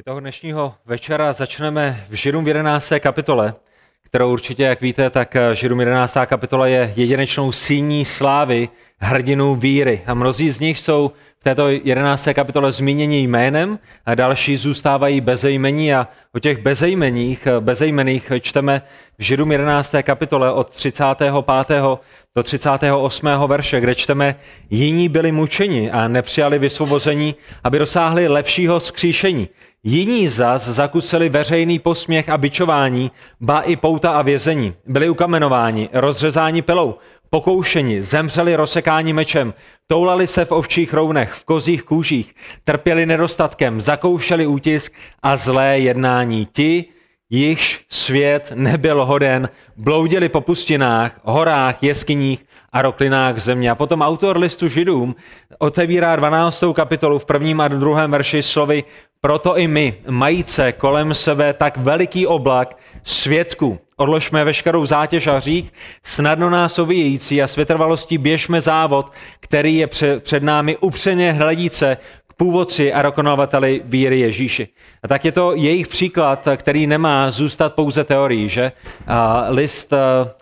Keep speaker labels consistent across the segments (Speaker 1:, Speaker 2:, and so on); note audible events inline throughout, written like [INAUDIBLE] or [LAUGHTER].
Speaker 1: My toho dnešního večera začneme v Židům 11. kapitole, kterou určitě, jak víte, tak Židům 11. kapitola je jedinečnou síní slávy hrdinů víry. A mnozí z nich jsou v této 11. kapitole zmíněni jménem a další zůstávají bezejmení a o těch bezejmeních, bezejmených čteme v Židům 11. kapitole od 35. do 38. verše, kde čteme Jiní byli mučeni a nepřijali vysvobození, aby dosáhli lepšího skříšení. Jiní zas zakusili veřejný posměch a bičování, ba i pouta a vězení. Byli ukamenováni, rozřezáni pilou, pokoušeni, zemřeli rozsekání mečem, toulali se v ovčích rounech, v kozích kůžích, trpěli nedostatkem, zakoušeli útisk a zlé jednání. Ti, již svět nebyl hoden, bloudili po pustinách, horách, jeskyních a roklinách země. A potom autor listu židům otevírá 12. kapitolu v prvním a druhém verši slovy proto i my, majíce kolem sebe tak veliký oblak svědků, odložme veškerou zátěž a hřích, snadno nás ovíjející a s vytrvalostí běžme závod, který je před námi upřeně hledíce původci a dokonavateli víry Ježíši. A tak je to jejich příklad, který nemá zůstat pouze teorií, že? List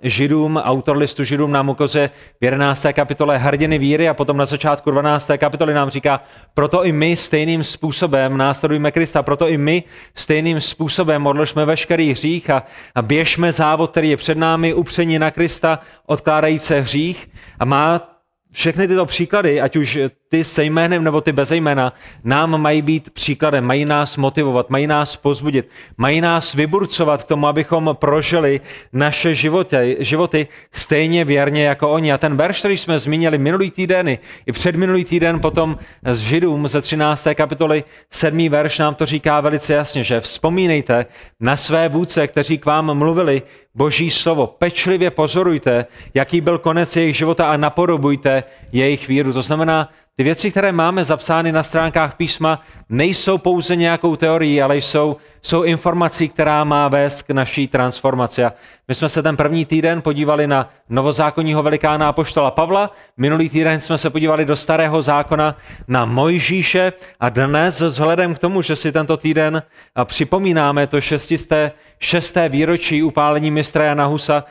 Speaker 1: Židům, autor listu Židům nám ukazuje v 11. kapitole hrdiny víry a potom na začátku 12. kapitoly nám říká, proto i my stejným způsobem následujeme Krista, proto i my stejným způsobem odložme veškerý hřích a, a běžme závod, který je před námi, upření na Krista, odkládající hřích a má všechny tyto příklady, ať už ty se jménem nebo ty bez jména, nám mají být příkladem, mají nás motivovat, mají nás pozbudit, mají nás vyburcovat k tomu, abychom prožili naše životy, životy stejně věrně jako oni. A ten verš, který jsme zmínili minulý týden i před minulý týden potom z Židům ze 13. kapitoly 7. verš nám to říká velice jasně, že vzpomínejte na své vůdce, kteří k vám mluvili boží slovo. Pečlivě pozorujte, jaký byl konec jejich života a napodobujte jejich víru. To znamená, ty věci, které máme zapsány na stránkách písma, nejsou pouze nějakou teorií, ale jsou, jsou informací, která má vést k naší transformaci. A my jsme se ten první týden podívali na novozákonního velikána Apoštola Pavla, minulý týden jsme se podívali do starého zákona na Mojžíše a dnes vzhledem k tomu, že si tento týden připomínáme to 606. výročí upálení mistra Jana Husa,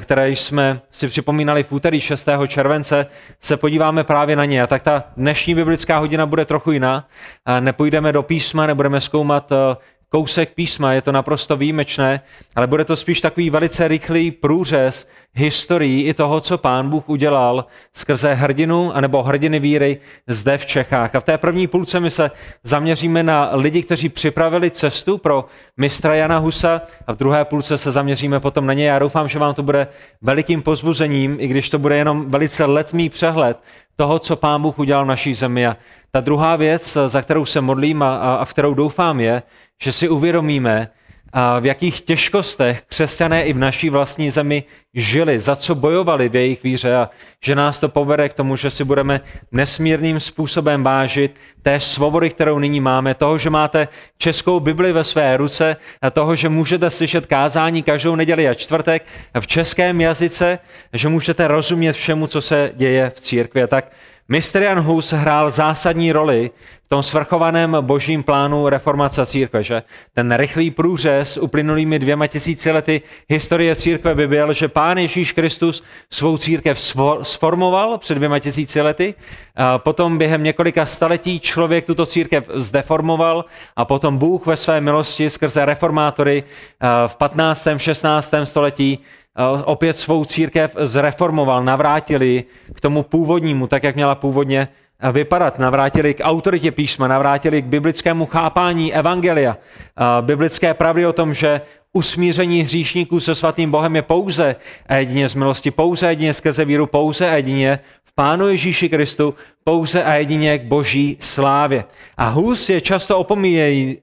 Speaker 1: které jsme si připomínali v úterý 6. července, se podíváme právě na ně. A tak ta dnešní biblická hodina bude trochu jiná. Nepůjdeme do písma, nebudeme zkoumat eh, kousek písma, je to naprosto výjimečné, ale bude to spíš takový velice rychlý průřez historií i toho, co pán Bůh udělal skrze hrdinu anebo hrdiny víry zde v Čechách. A v té první půlce my se zaměříme na lidi, kteří připravili cestu pro mistra Jana Husa a v druhé půlce se zaměříme potom na ně. Já doufám, že vám to bude velikým pozbuzením, i když to bude jenom velice letmý přehled toho, co pán Bůh udělal v naší zemi. A ta druhá věc, za kterou se modlím a, a v kterou doufám, je, že si uvědomíme, v jakých těžkostech křesťané i v naší vlastní zemi žili, za co bojovali v jejich víře a že nás to povede k tomu, že si budeme nesmírným způsobem vážit té svobody, kterou nyní máme, toho, že máte českou Bibli ve své ruce a toho, že můžete slyšet kázání každou neděli a čtvrtek v českém jazyce, že můžete rozumět všemu, co se děje v církvi. Tak Mr. Jan Hus hrál zásadní roli v tom svrchovaném božím plánu reformace církve, že? Ten rychlý průřez uplynulými dvěma tisíci lety historie církve by byl, že pán Ježíš Kristus svou církev sformoval před dvěma tisíci lety, a potom během několika staletí člověk tuto církev zdeformoval a potom Bůh ve své milosti skrze reformátory v 15. 16. století opět svou církev zreformoval, navrátili k tomu původnímu, tak jak měla původně vypadat, navrátili k autoritě písma, navrátili k biblickému chápání evangelia, biblické pravdy o tom, že usmíření hříšníků se svatým Bohem je pouze a jedině z milosti, pouze a jedině skrze víru, pouze a jedině v Pánu Ježíši Kristu, pouze a jedině k boží slávě. A hůz je často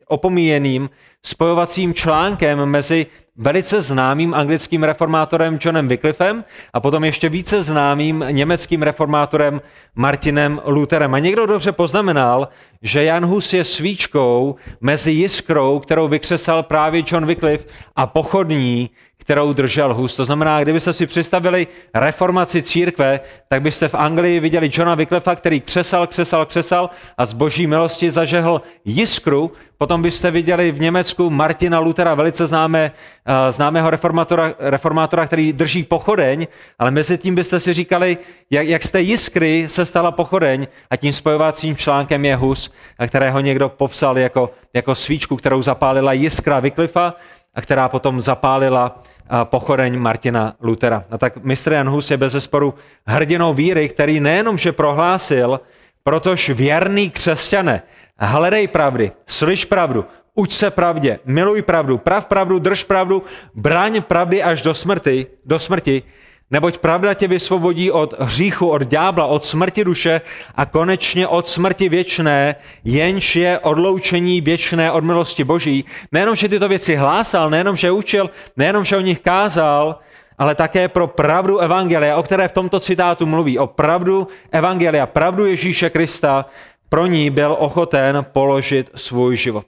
Speaker 1: opomíjeným spojovacím článkem mezi velice známým anglickým reformátorem Johnem Wycliffem a potom ještě více známým německým reformátorem Martinem Lutherem. A někdo dobře poznamenal, že Jan Hus je svíčkou mezi jiskrou, kterou vykřesal právě John Wycliffe a pochodní, kterou držel Hus. To znamená, kdybyste si představili reformaci církve, tak byste v Anglii viděli Johna Wycliffea, který křesal, křesal, křesal a z boží milosti zažehl jiskru. Potom byste viděli v Německu Martina Luthera, velice známé, uh, známého reformátora, reformátora, který drží pochodeň, ale mezi tím byste si říkali, jak, jak z té jiskry se stala pochodeň a tím spojovacím článkem je Hus, kterého někdo popsal jako, jako svíčku, kterou zapálila jiskra Wycliffea a která potom zapálila pochodeň Martina Lutera. A tak mistr Jan Hus je bez zesporu hrdinou víry, který nejenom, že prohlásil, protož věrný křesťané, hledej pravdy, slyš pravdu, uč se pravdě, miluj pravdu, prav pravdu, drž pravdu, bráň pravdy až do smrti, do smrti Neboť pravda tě vysvobodí od hříchu, od ďábla, od smrti duše a konečně od smrti věčné, jenž je odloučení věčné od milosti Boží. Nejenom, že tyto věci hlásal, nejenom, že učil, nejenom, že o nich kázal, ale také pro pravdu Evangelia, o které v tomto citátu mluví, o pravdu Evangelia, pravdu Ježíše Krista, pro ní byl ochoten položit svůj život.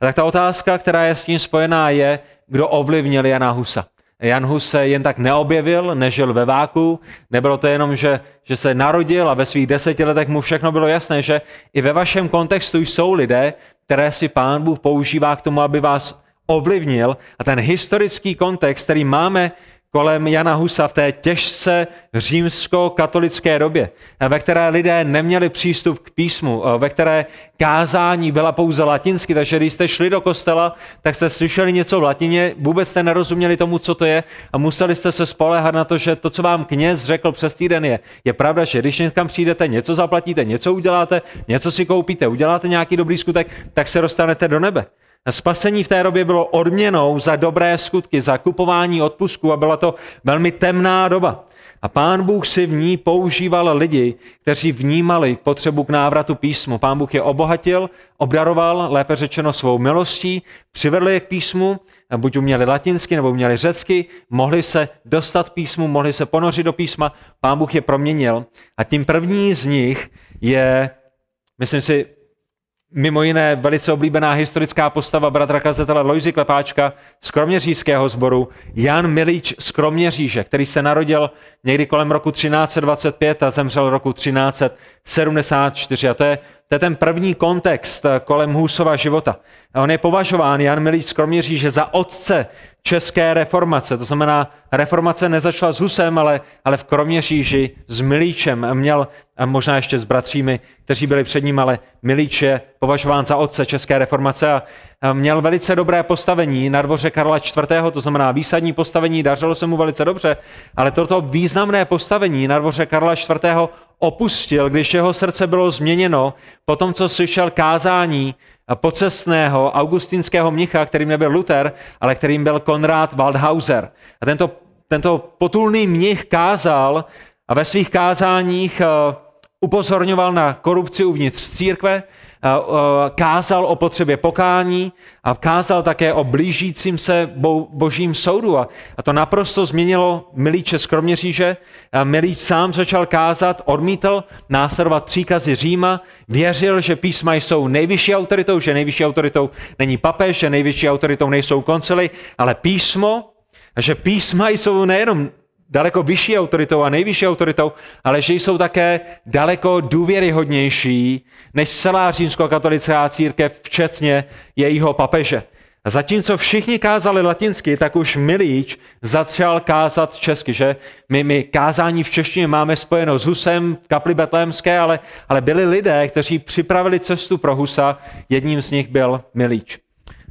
Speaker 1: A tak ta otázka, která je s tím spojená, je, kdo ovlivnil Jana Husa. Jan Hus se jen tak neobjevil, nežil ve váku, nebylo to jenom, že, že se narodil a ve svých deseti letech mu všechno bylo jasné, že i ve vašem kontextu jsou lidé, které si pán Bůh používá k tomu, aby vás ovlivnil. A ten historický kontext, který máme kolem Jana Husa v té těžce římsko-katolické době, ve které lidé neměli přístup k písmu, ve které kázání byla pouze latinsky, takže když jste šli do kostela, tak jste slyšeli něco v latině, vůbec jste nerozuměli tomu, co to je a museli jste se spolehat na to, že to, co vám kněz řekl přes týden je, je pravda, že když někam přijdete, něco zaplatíte, něco uděláte, něco si koupíte, uděláte nějaký dobrý skutek, tak se dostanete do nebe. Spasení v té době bylo odměnou za dobré skutky, za kupování odpustku a byla to velmi temná doba. A pán Bůh si v ní používal lidi, kteří vnímali potřebu k návratu písmu. Pán Bůh je obohatil, obdaroval, lépe řečeno svou milostí, přivedl je k písmu, buď uměli latinsky nebo uměli řecky, mohli se dostat písmu, mohli se ponořit do písma, pán Bůh je proměnil. A tím první z nich je, myslím si, mimo jiné velice oblíbená historická postava bratra kazatele Lojzy Klepáčka z Kroměřížského sboru, Jan Milíč z Kroměříže, který se narodil někdy kolem roku 1325 a zemřel roku 1374. A to je, to je ten první kontext kolem Husova života. A on je považován, Jan Milíč z Kroměříže, za otce české reformace. To znamená, reformace nezačala s Husem, ale, ale v Kroměříži s Milíčem. Měl, a možná ještě s bratřími, kteří byli před ním, ale Milíč je považován za otce české reformace a měl velice dobré postavení na dvoře Karla IV., to znamená výsadní postavení, dařilo se mu velice dobře, ale toto významné postavení na dvoře Karla IV. Opustil, když jeho srdce bylo změněno po tom, co slyšel kázání pocestného augustinského mnicha, kterým nebyl Luther, ale kterým byl Konrad Waldhauser. A tento, tento potulný mnich kázal a ve svých kázáních uh, upozorňoval na korupci uvnitř církve, kázal o potřebě pokání a kázal také o blížícím se božím soudu. A to naprosto změnilo Milíče z Kroměříže. Milíč sám začal kázat, odmítl následovat příkazy Říma, věřil, že písma jsou nejvyšší autoritou, že nejvyšší autoritou není papež, že nejvyšší autoritou nejsou koncily, ale písmo, že písma jsou nejenom daleko vyšší autoritou a nejvyšší autoritou, ale že jsou také daleko důvěryhodnější než celá římskokatolická církev, včetně jejího papeže. A zatímco všichni kázali latinsky, tak už Milíč začal kázat česky, že? My, my kázání v češtině máme spojeno s Husem v kapli betlémské, ale, ale byli lidé, kteří připravili cestu pro Husa, jedním z nich byl Milíč.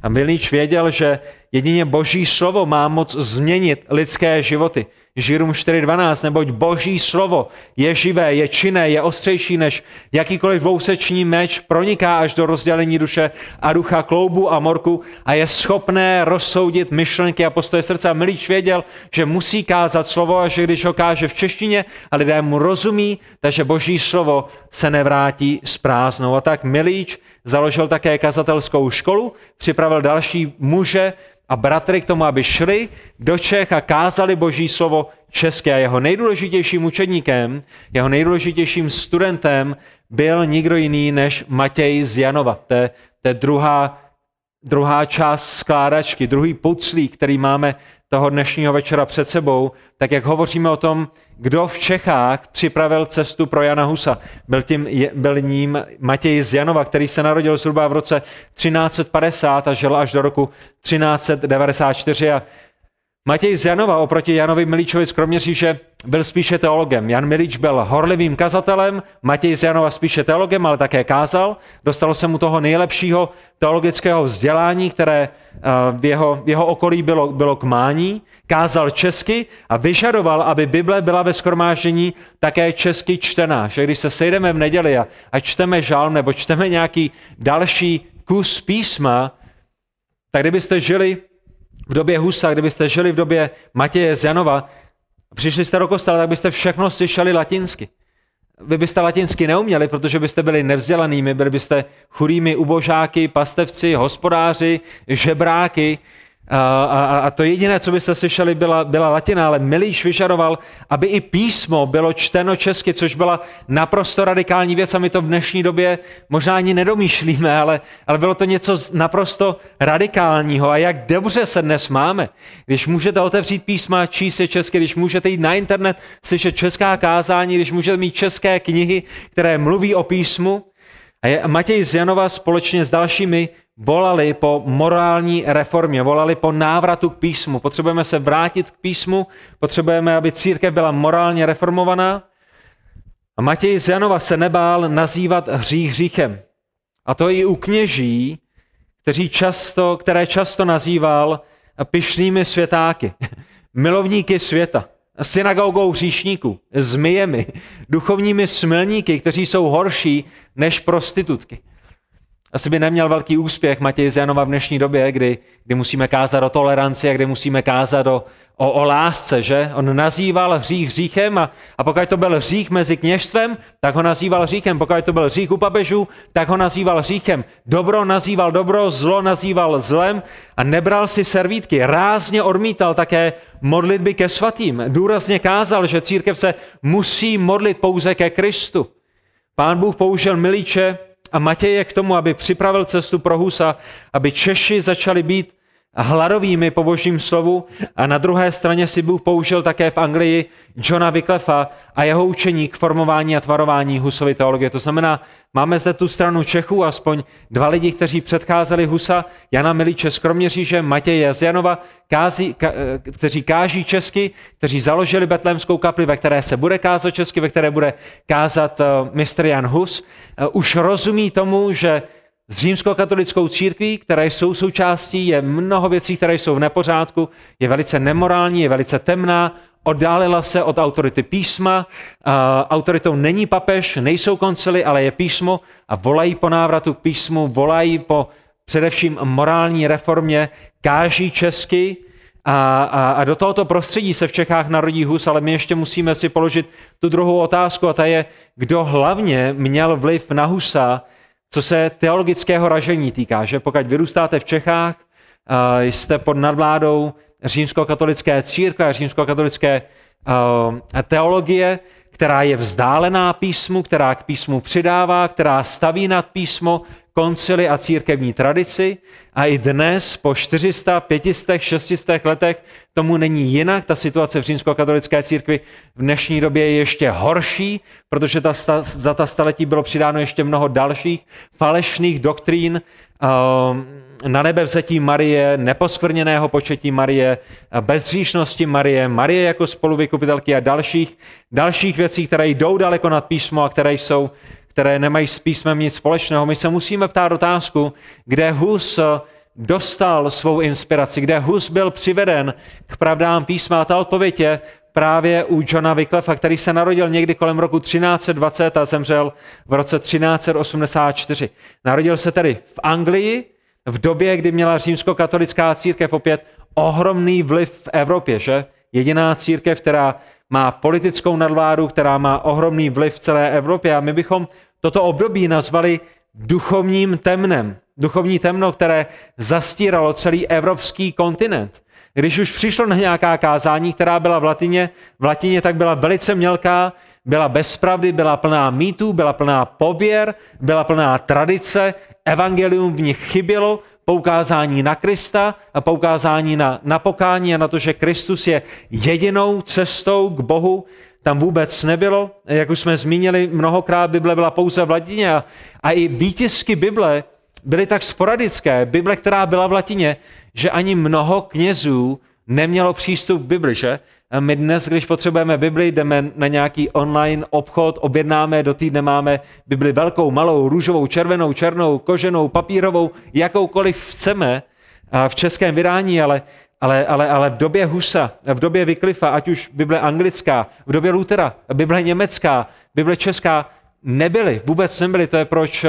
Speaker 1: A Milíč věděl, že jedině boží slovo má moc změnit lidské životy. Žirům 4.12, neboť boží slovo je živé, je činné, je ostřejší než jakýkoliv dvouseční meč, proniká až do rozdělení duše a ducha, kloubu a morku a je schopné rozsoudit myšlenky a postoje srdce. A Milíč věděl, že musí kázat slovo a že když ho káže v češtině a lidé mu rozumí, takže boží slovo se nevrátí s prázdnou. A tak Milíč založil také kazatelskou školu, připravil další muže, a bratry k tomu, aby šli do Čech a kázali Boží slovo česky a jeho nejdůležitějším učedníkem, jeho nejdůležitějším studentem byl nikdo jiný než Matěj z Janova. To je, to je druhá, druhá část skládačky, druhý puclík, který máme toho dnešního večera před sebou, tak jak hovoříme o tom, kdo v Čechách připravil cestu pro Jana Husa. Byl, tím, byl ním Matěj z Janova, který se narodil zhruba v roce 1350 a žil až do roku 1394 a Matěj z Janova oproti Janovi Milíčovi z Kroměříže byl spíše teologem. Jan Milíč byl horlivým kazatelem, Matěj z Janova spíše teologem, ale také kázal. Dostalo se mu toho nejlepšího teologického vzdělání, které eh, v jeho, v jeho okolí bylo, bylo k mání. Kázal česky a vyžadoval, aby Bible byla ve skromáždění také česky čtená. Že když se sejdeme v neděli a, a čteme žálm nebo čteme nějaký další kus písma, tak kdybyste žili v době Husa, kdybyste žili v době Matěje z Janova, přišli jste do kostela, tak byste všechno slyšeli latinsky. Vy byste latinsky neuměli, protože byste byli nevzdělanými, byli byste chudými ubožáky, pastevci, hospodáři, žebráky, a, a, a to jediné, co byste slyšeli, byla, byla latina, ale Milíš vyžadoval, aby i písmo bylo čteno česky, což byla naprosto radikální věc a my to v dnešní době možná ani nedomýšlíme, ale, ale bylo to něco naprosto radikálního. A jak dobře se dnes máme, když můžete otevřít písma, číst je česky, když můžete jít na internet, slyšet česká kázání, když můžete mít české knihy, které mluví o písmu. A Matěj z Janova společně s dalšími volali po morální reformě, volali po návratu k písmu. Potřebujeme se vrátit k písmu, potřebujeme, aby církev byla morálně reformovaná. A Matěj z Janova se nebál nazývat hřích hříchem. A to i u kněží, kteří často, které často nazýval pyšnými světáky, [LAUGHS] milovníky světa, synagogou hříšníků, zmijemi, duchovními smilníky, kteří jsou horší než prostitutky. Asi by neměl velký úspěch Matěj z v dnešní době, kdy, kdy musíme kázat o toleranci a kdy musíme kázat o, o, o lásce, že? On nazýval hřích hříchem a, a pokud to byl hřích mezi kněžstvem, tak ho nazýval hříchem. Pokud to byl hřích u papežů, tak ho nazýval hříchem. Dobro nazýval dobro, zlo nazýval zlem a nebral si servítky. Rázně odmítal také modlitby ke svatým. Důrazně kázal, že církev se musí modlit pouze ke Kristu. Pán Bůh použil milíče a Matěje k tomu, aby připravil cestu pro Husa, aby Češi začali být hladovými po božím slovu a na druhé straně si Bůh použil také v Anglii Johna Wycliffa a jeho učení k formování a tvarování Husovy teologie. To znamená, máme zde tu stranu Čechů, aspoň dva lidi, kteří předcházeli Husa, Jana Milíče z Kroměříže, Matěje z Janova, kází, ka, kteří káží česky, kteří založili betlémskou kapli, ve které se bude kázat česky, ve které bude kázat uh, mistr Jan Hus, uh, už rozumí tomu, že s římskokatolickou církví, které jsou součástí, je mnoho věcí, které jsou v nepořádku, je velice nemorální, je velice temná, oddálila se od autority písma, autoritou není papež, nejsou koncily, ale je písmo a volají po návratu k písmu, volají po především morální reformě, káží česky. A, a, a do tohoto prostředí se v Čechách narodí Hus, ale my ještě musíme si položit tu druhou otázku a ta je, kdo hlavně měl vliv na Husa, co se teologického ražení týká, že pokud vyrůstáte v Čechách, jste pod nadvládou římskokatolické církve a římskokatolické teologie, která je vzdálená písmu, která k písmu přidává, která staví nad písmo, koncily a církevní tradici. A i dnes, po 400, 500, 600 letech, tomu není jinak. Ta situace v římskokatolické církvi v dnešní době je ještě horší, protože ta, za ta staletí bylo přidáno ještě mnoho dalších falešných doktrín, ehm, na nebe vzetí Marie, neposkvrněného početí Marie, bezříšnosti Marie, Marie jako spoluvykupitelky a dalších, dalších věcí, které jdou daleko nad písmo a které jsou které nemají s písmem nic společného. My se musíme ptát otázku, kde Hus dostal svou inspiraci, kde Hus byl přiveden k pravdám písma. A ta odpověď je právě u Johna Wycliffa, který se narodil někdy kolem roku 1320 a zemřel v roce 1384. Narodil se tedy v Anglii, v době, kdy měla římskokatolická církev opět ohromný vliv v Evropě, že? Jediná církev, která má politickou nadvládu, která má ohromný vliv v celé Evropě a my bychom toto období nazvali duchovním temnem. Duchovní temno, které zastíralo celý evropský kontinent. Když už přišlo na nějaká kázání, která byla v latině, v latině tak byla velice mělká, byla bez pravdy, byla plná mýtů, byla plná pověr, byla plná tradice, evangelium v nich chybělo, poukázání na Krista a poukázání na, na pokání a na to, že Kristus je jedinou cestou k Bohu, tam vůbec nebylo. Jak už jsme zmínili, mnohokrát Bible byla pouze v latině a, a i výtisky Bible byly tak sporadické. Bible, která byla v latině, že ani mnoho knězů nemělo přístup k Bibli, že? My dnes, když potřebujeme Bibli, jdeme na nějaký online obchod, objednáme, do týdne máme Bibli velkou, malou, růžovou, červenou, černou, koženou, papírovou, jakoukoliv chceme v českém vydání, ale, ale, ale, ale v době Husa, v době Vyklifa, ať už Bible anglická, v době Lutera, Bible německá, Bible česká, nebyly, vůbec nebyly. To je proč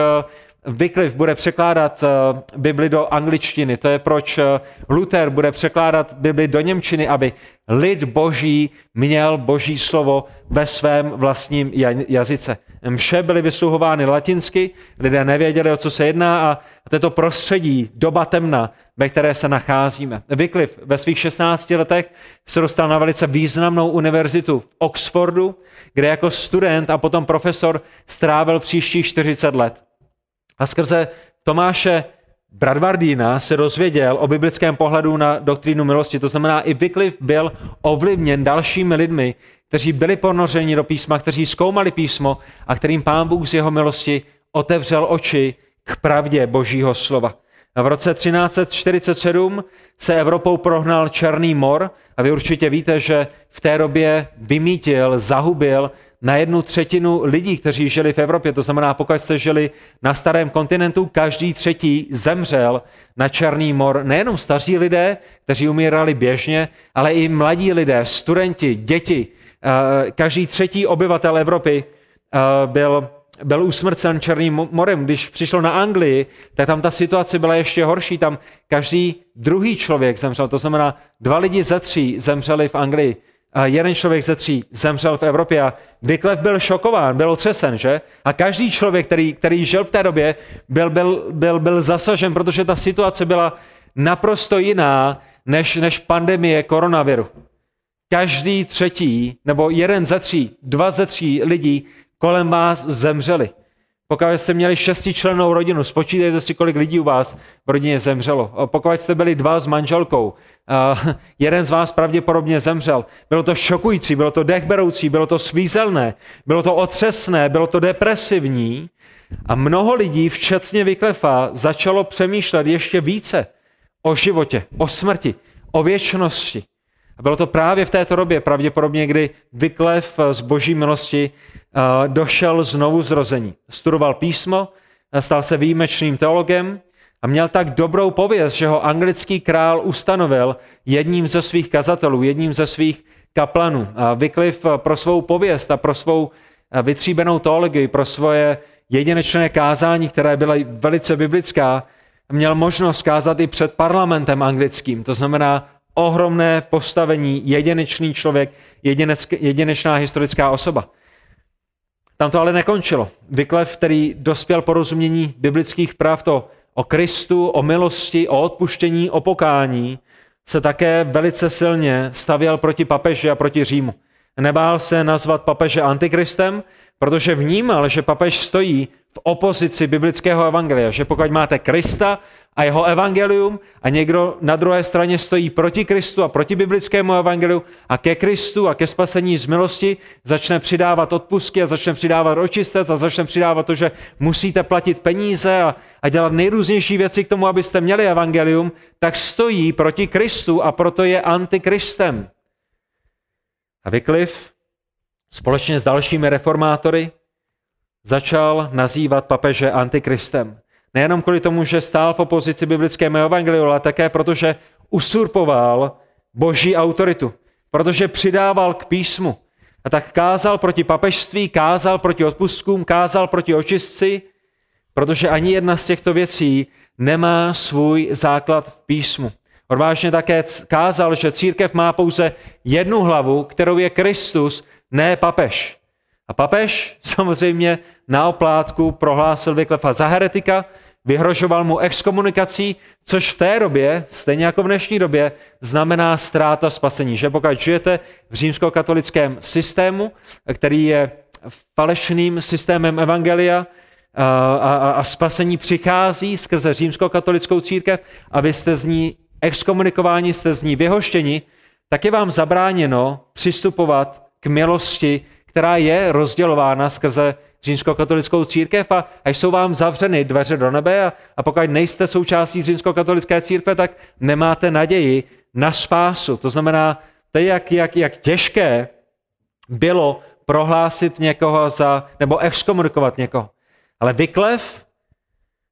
Speaker 1: Wycliffe bude překládat eh, Bibli do angličtiny. To je proč eh, Luther bude překládat Bibli do němčiny, aby lid boží měl boží slovo ve svém vlastním jazyce. Mše byly vysluhovány latinsky, lidé nevěděli, o co se jedná a to prostředí, doba temna, ve které se nacházíme. Wycliffe ve svých 16 letech se dostal na velice významnou univerzitu v Oxfordu, kde jako student a potom profesor strávil příštích 40 let. A skrze Tomáše Bradvardína se dozvěděl o biblickém pohledu na doktrínu milosti. To znamená, i Wycliffe byl ovlivněn dalšími lidmi, kteří byli ponořeni do písma, kteří zkoumali písmo a kterým pán Bůh z jeho milosti otevřel oči k pravdě božího slova. A v roce 1347 se Evropou prohnal Černý mor a vy určitě víte, že v té době vymítil, zahubil na jednu třetinu lidí, kteří žili v Evropě. To znamená, pokud jste žili na starém kontinentu, každý třetí zemřel na Černý mor. Nejenom staří lidé, kteří umírali běžně, ale i mladí lidé, studenti, děti. Eh, každý třetí obyvatel Evropy eh, byl, byl usmrcen Černým morem. Když přišlo na Anglii, tak tam ta situace byla ještě horší. Tam každý druhý člověk zemřel. To znamená, dva lidi ze tří zemřeli v Anglii jeden člověk ze tří zemřel v Evropě a Wycliffe byl šokován, byl otřesen, že? A každý člověk, který, který žil v té době, byl, byl, byl, byl zasažen, protože ta situace byla naprosto jiná než, než pandemie koronaviru. Každý třetí, nebo jeden ze tří, dva ze tří lidí kolem vás zemřeli. Pokud jste měli šestičlennou rodinu, spočítejte si, kolik lidí u vás v rodině zemřelo. Pokud jste byli dva s manželkou, [LAUGHS] jeden z vás pravděpodobně zemřel. Bylo to šokující, bylo to dechberoucí, bylo to svízelné, bylo to otřesné, bylo to depresivní. A mnoho lidí, včetně Vyklefa, začalo přemýšlet ještě více o životě, o smrti, o věčnosti. A bylo to právě v této době, pravděpodobně, kdy Vyklef z boží milosti došel znovu zrození. Studoval písmo, stal se výjimečným teologem a měl tak dobrou pověst, že ho anglický král ustanovil jedním ze svých kazatelů, jedním ze svých kaplanů. A Wycliffe pro svou pověst a pro svou vytříbenou teologii, pro svoje jedinečné kázání, které byla velice biblická, měl možnost kázat i před parlamentem anglickým. To znamená ohromné postavení, jedinečný člověk, jedinečná historická osoba. Tam to ale nekončilo. Vyklev, který dospěl porozumění biblických práv to o Kristu, o milosti, o odpuštění, o pokání, se také velice silně stavěl proti papeži a proti Římu. Nebál se nazvat papeže antikristem, protože vnímal, že papež stojí v opozici biblického evangelia, že pokud máte Krista a jeho evangelium a někdo na druhé straně stojí proti Kristu a proti biblickému evangeliu a ke Kristu a ke spasení z milosti začne přidávat odpustky a začne přidávat očistec a začne přidávat to, že musíte platit peníze a, a dělat nejrůznější věci k tomu, abyste měli evangelium, tak stojí proti Kristu a proto je antikristem. A Wycliffe společně s dalšími reformátory začal nazývat papeže antikristem. Nejenom kvůli tomu, že stál v opozici biblickému evangeliu, ale také protože usurpoval boží autoritu, protože přidával k písmu. A tak kázal proti papežství, kázal proti odpustkům, kázal proti očistci, protože ani jedna z těchto věcí nemá svůj základ v písmu. Odvážně také kázal, že církev má pouze jednu hlavu, kterou je Kristus, ne papež. A papež [LAUGHS] samozřejmě na oplátku prohlásil Vyklefa za heretika, vyhrožoval mu exkomunikací, což v té době, stejně jako v dnešní době, znamená ztráta spasení. Že pokud žijete v římskokatolickém systému, který je falešným systémem evangelia, a, a, a spasení přichází skrze římskokatolickou církev a vy jste z ní exkomunikováni, jste z ní vyhoštěni, tak je vám zabráněno přistupovat k milosti, která je rozdělována skrze římskokatolickou církev a, a jsou vám zavřeny dveře do nebe a, a pokud nejste součástí římskokatolické církve, tak nemáte naději na spásu. To znamená, to je jak, jak, jak těžké bylo prohlásit někoho za, nebo exkomunikovat někoho. Ale Vyklev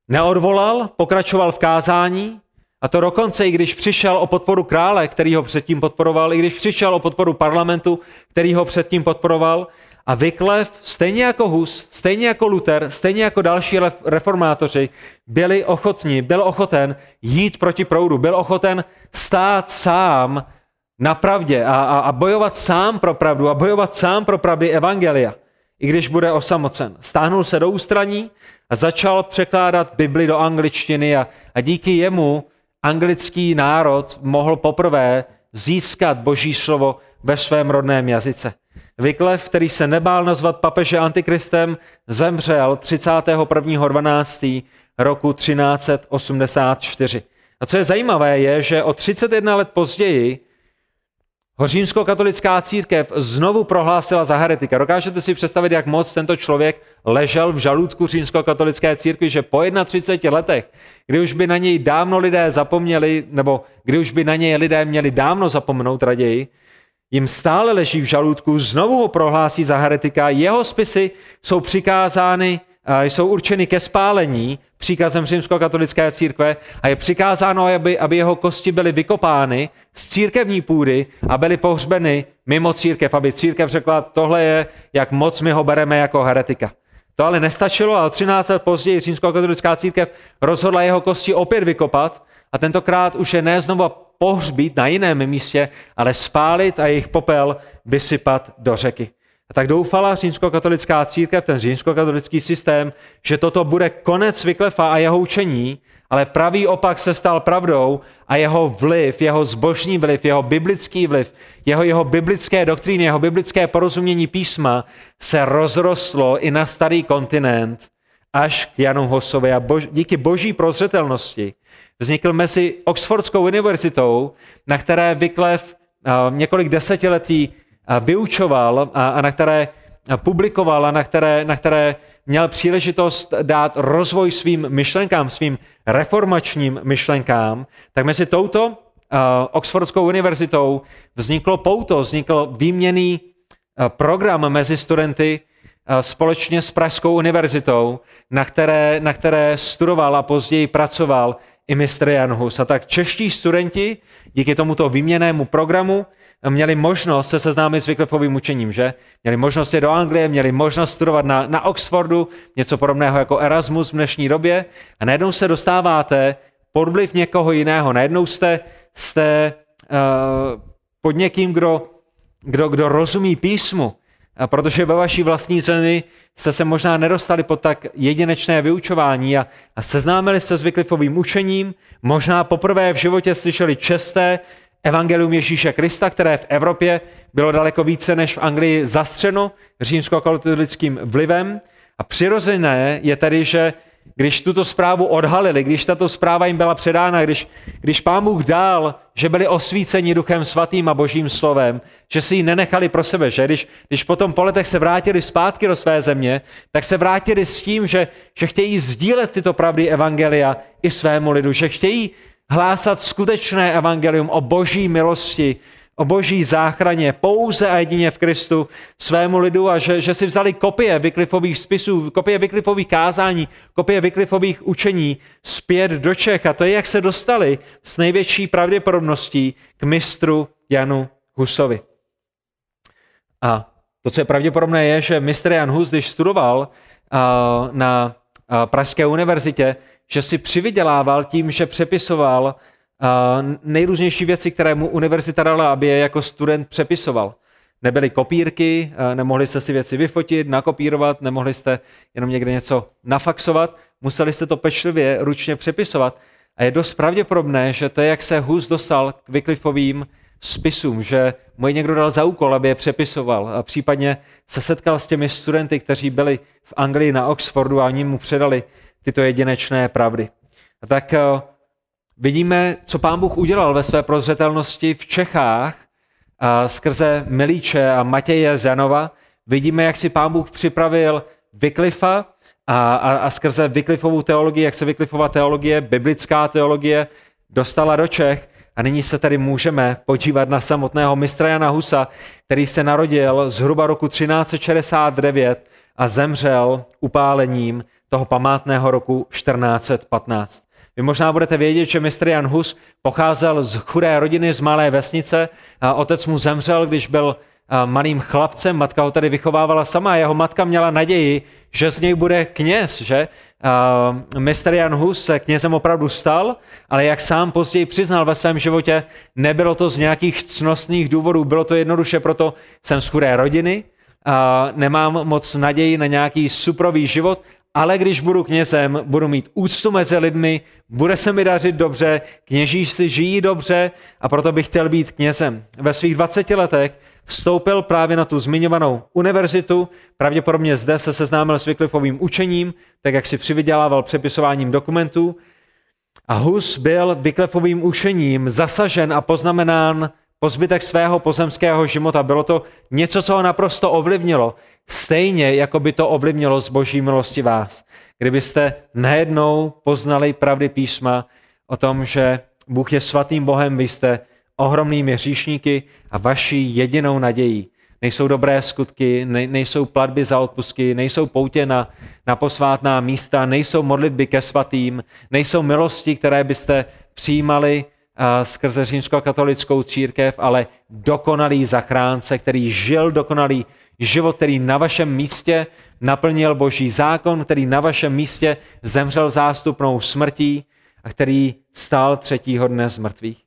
Speaker 1: neodvolal, pokračoval v kázání a to dokonce, i když přišel o podporu krále, který ho předtím podporoval, i když přišel o podporu parlamentu, který ho předtím podporoval, a Vyklev, stejně jako Hus, stejně jako Luther, stejně jako další reformátoři, byli ochotní, byl ochoten jít proti proudu, byl ochoten stát sám na pravdě a, a, a bojovat sám pro pravdu a bojovat sám pro pravdy Evangelia, i když bude osamocen. Stáhnul se do ústraní a začal překládat Bibli do angličtiny a, a díky jemu anglický národ mohl poprvé získat boží slovo ve svém rodném jazyce. Vyklev, který se nebál nazvat papeže antikristem, zemřel 31.12. roku 1384. A co je zajímavé, je, že o 31 let později ho římskokatolická církev znovu prohlásila za heretika. Dokážete si představit, jak moc tento člověk ležel v žaludku římskokatolické církvy, že po 31 letech, kdy už by na něj dávno lidé zapomněli, nebo kdy už by na něj lidé měli dávno zapomenout raději, jim stále leží v žaludku, znovu ho prohlásí za heretika, jeho spisy jsou přikázány, jsou určeny ke spálení příkazem římskokatolické církve a je přikázáno, aby, aby jeho kosti byly vykopány z církevní půdy a byly pohřbeny mimo církev, aby církev řekla, tohle je, jak moc my ho bereme jako heretika. To ale nestačilo, ale 13 let později římskokatolická církev rozhodla jeho kosti opět vykopat a tentokrát už je ne znovu pohřbít na jiném místě, ale spálit a jejich popel vysypat do řeky. A tak doufala římskokatolická církev, ten římskokatolický systém, že toto bude konec Vyklefa a jeho učení, ale pravý opak se stal pravdou a jeho vliv, jeho zbožný vliv, jeho biblický vliv, jeho, jeho biblické doktríny, jeho biblické porozumění písma se rozrostlo i na starý kontinent až k Janu Hosovi a bož, díky boží prozřetelnosti vznikl mezi Oxfordskou univerzitou, na které Wycliffe uh, několik desetiletí uh, vyučoval a, na které publikoval a na které, na které měl příležitost dát rozvoj svým myšlenkám, svým reformačním myšlenkám, tak mezi touto Oxfordskou univerzitou vzniklo pouto, vznikl výměný program mezi studenty společně s Pražskou univerzitou, na které, na které studoval a později pracoval i mistr Jan Hus. A tak čeští studenti díky tomuto výměnému programu měli možnost se seznámit s Wycliffovým učením, že? Měli možnost jít do Anglie, měli možnost studovat na, na Oxfordu, něco podobného jako Erasmus v dnešní době a najednou se dostáváte pod vliv někoho jiného. Najednou jste, jste uh, pod někým, kdo, kdo, kdo rozumí písmu, a protože ve vaší vlastní zemi jste se možná nedostali pod tak jedinečné vyučování a, a seznámili se s Wycliffovým učením, možná poprvé v životě slyšeli česté evangelium Ježíše Krista, které v Evropě bylo daleko více než v Anglii zastřeno římskokatolickým vlivem. A přirozené je tedy, že když tuto zprávu odhalili, když tato zpráva jim byla předána, když, když pán Bůh dal, že byli osvíceni duchem svatým a božím slovem, že si ji nenechali pro sebe, že? Když, když potom po letech se vrátili zpátky do své země, tak se vrátili s tím, že, že chtějí sdílet tyto pravdy evangelia i svému lidu, že chtějí hlásat skutečné evangelium o boží milosti, o boží záchraně pouze a jedině v Kristu svému lidu a že, že si vzali kopie Vyklifových spisů, kopie Vyklifových kázání, kopie Vyklifových učení zpět do Čech. A to je, jak se dostali s největší pravděpodobností k mistru Janu Husovi. A to, co je pravděpodobné, je, že mistr Jan Hus, když studoval na Pražské univerzitě, že si přivydělával tím, že přepisoval nejrůznější věci, které mu univerzita dala, aby je jako student přepisoval. nebyly kopírky, eh, nemohli jste si věci vyfotit, nakopírovat, nemohli jste jenom někde něco nafaxovat, museli jste to pečlivě ručně přepisovat. A je dost pravděpodobné, že to je, jak se Hus dostal k Wycliffovým spisům, že mu je někdo dal za úkol, aby je přepisoval a případně se setkal s těmi studenty, kteří byli v Anglii na Oxfordu a oni mu předali tyto jedinečné pravdy. A tak eh, vidíme, co pán Bůh udělal ve své prozřetelnosti v Čechách a skrze Milíče a Matěje Zanova. Vidíme, jak si pán Bůh připravil Vyklifa a, a, a skrze Vyklifovou teologii, jak se Vyklifová teologie, biblická teologie, dostala do Čech. A nyní se tady můžeme podívat na samotného mistra Jana Husa, který se narodil zhruba roku 1369 a zemřel upálením toho památného roku 1415. Vy možná budete vědět, že mistr Jan Hus pocházel z chudé rodiny z malé vesnice. Otec mu zemřel, když byl malým chlapcem, matka ho tady vychovávala sama jeho matka měla naději, že z něj bude kněz, že? Mistr Jan Hus se knězem opravdu stal, ale jak sám později přiznal ve svém životě, nebylo to z nějakých cnostných důvodů, bylo to jednoduše proto, jsem z chudé rodiny, nemám moc naději na nějaký suprový život ale když budu knězem, budu mít úctu mezi lidmi, bude se mi dařit dobře, kněží si žijí dobře a proto bych chtěl být knězem. Ve svých 20 letech vstoupil právě na tu zmiňovanou univerzitu, pravděpodobně zde se seznámil s Wycliffovým učením, tak jak si přivydělával přepisováním dokumentů. A Hus byl Wycliffovým učením zasažen a poznamenán po zbytek svého pozemského života. Bylo to něco, co ho naprosto ovlivnilo. Stejně, jako by to ovlivnilo z boží milosti vás. Kdybyste najednou poznali pravdy písma o tom, že Bůh je svatým Bohem, vy jste ohromnými hříšníky a vaší jedinou nadějí nejsou dobré skutky, nejsou platby za odpustky, nejsou poutě na, na posvátná místa, nejsou modlitby ke svatým, nejsou milosti, které byste přijímali skrze římskokatolickou církev, ale dokonalý zachránce, který žil dokonalý život, který na vašem místě naplnil boží zákon, který na vašem místě zemřel zástupnou smrtí a který vstal třetího dne z mrtvých.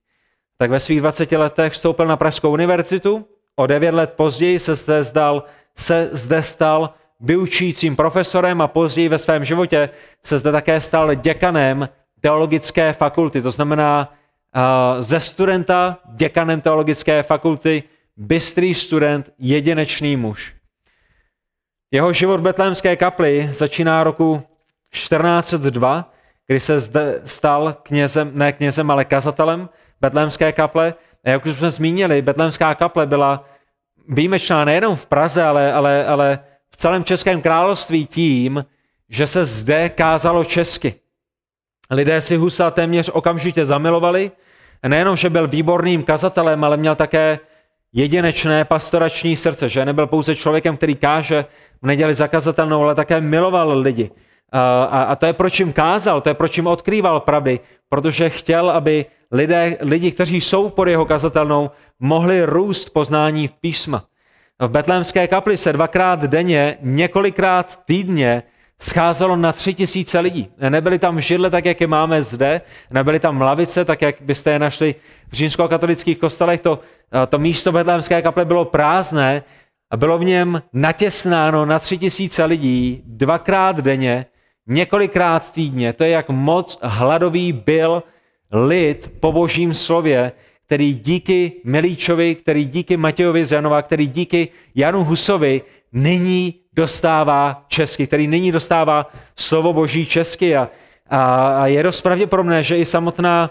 Speaker 1: Tak ve svých 20 letech vstoupil na Pražskou univerzitu, o devět let později se zde, zdal, se zde stal vyučujícím profesorem a později ve svém životě se zde také stal děkanem teologické fakulty. To znamená, ze studenta děkanem teologické fakulty bystrý student, jedinečný muž. Jeho život v betlémské kapli začíná roku 1402, kdy se zde stal knězem, ne knězem, ale kazatelem betlémské kaple. A jak už jsme zmínili, betlémská kaple byla výjimečná nejenom v Praze, ale, ale, ale v celém Českém království tím, že se zde kázalo česky. Lidé si Husa téměř okamžitě zamilovali. Nejenom, že byl výborným kazatelem, ale měl také jedinečné pastorační srdce, že nebyl pouze člověkem, který káže v neděli zakazatelnou, ale také miloval lidi. A, a, a to je proč jim kázal, to je proč jim odkrýval pravdy, protože chtěl, aby lidé, lidi, kteří jsou pod jeho kazatelnou, mohli růst poznání v písma. V betlémské kapli se dvakrát denně, několikrát týdně scházelo na tři tisíce lidí. Nebyly tam židle, tak jak je máme zde, nebyly tam lavice, tak jak byste je našli v římskokatolických kostelech. To, to místo betlémské kaple bylo prázdné a bylo v něm natěsnáno na tři tisíce lidí dvakrát denně, několikrát týdně. To je, jak moc hladový byl lid po božím slově, který díky Milíčovi, který díky Matějovi z který díky Janu Husovi nyní dostává česky, který nyní dostává slovo boží česky. A, a, a je dost pravděpodobné, že i samotná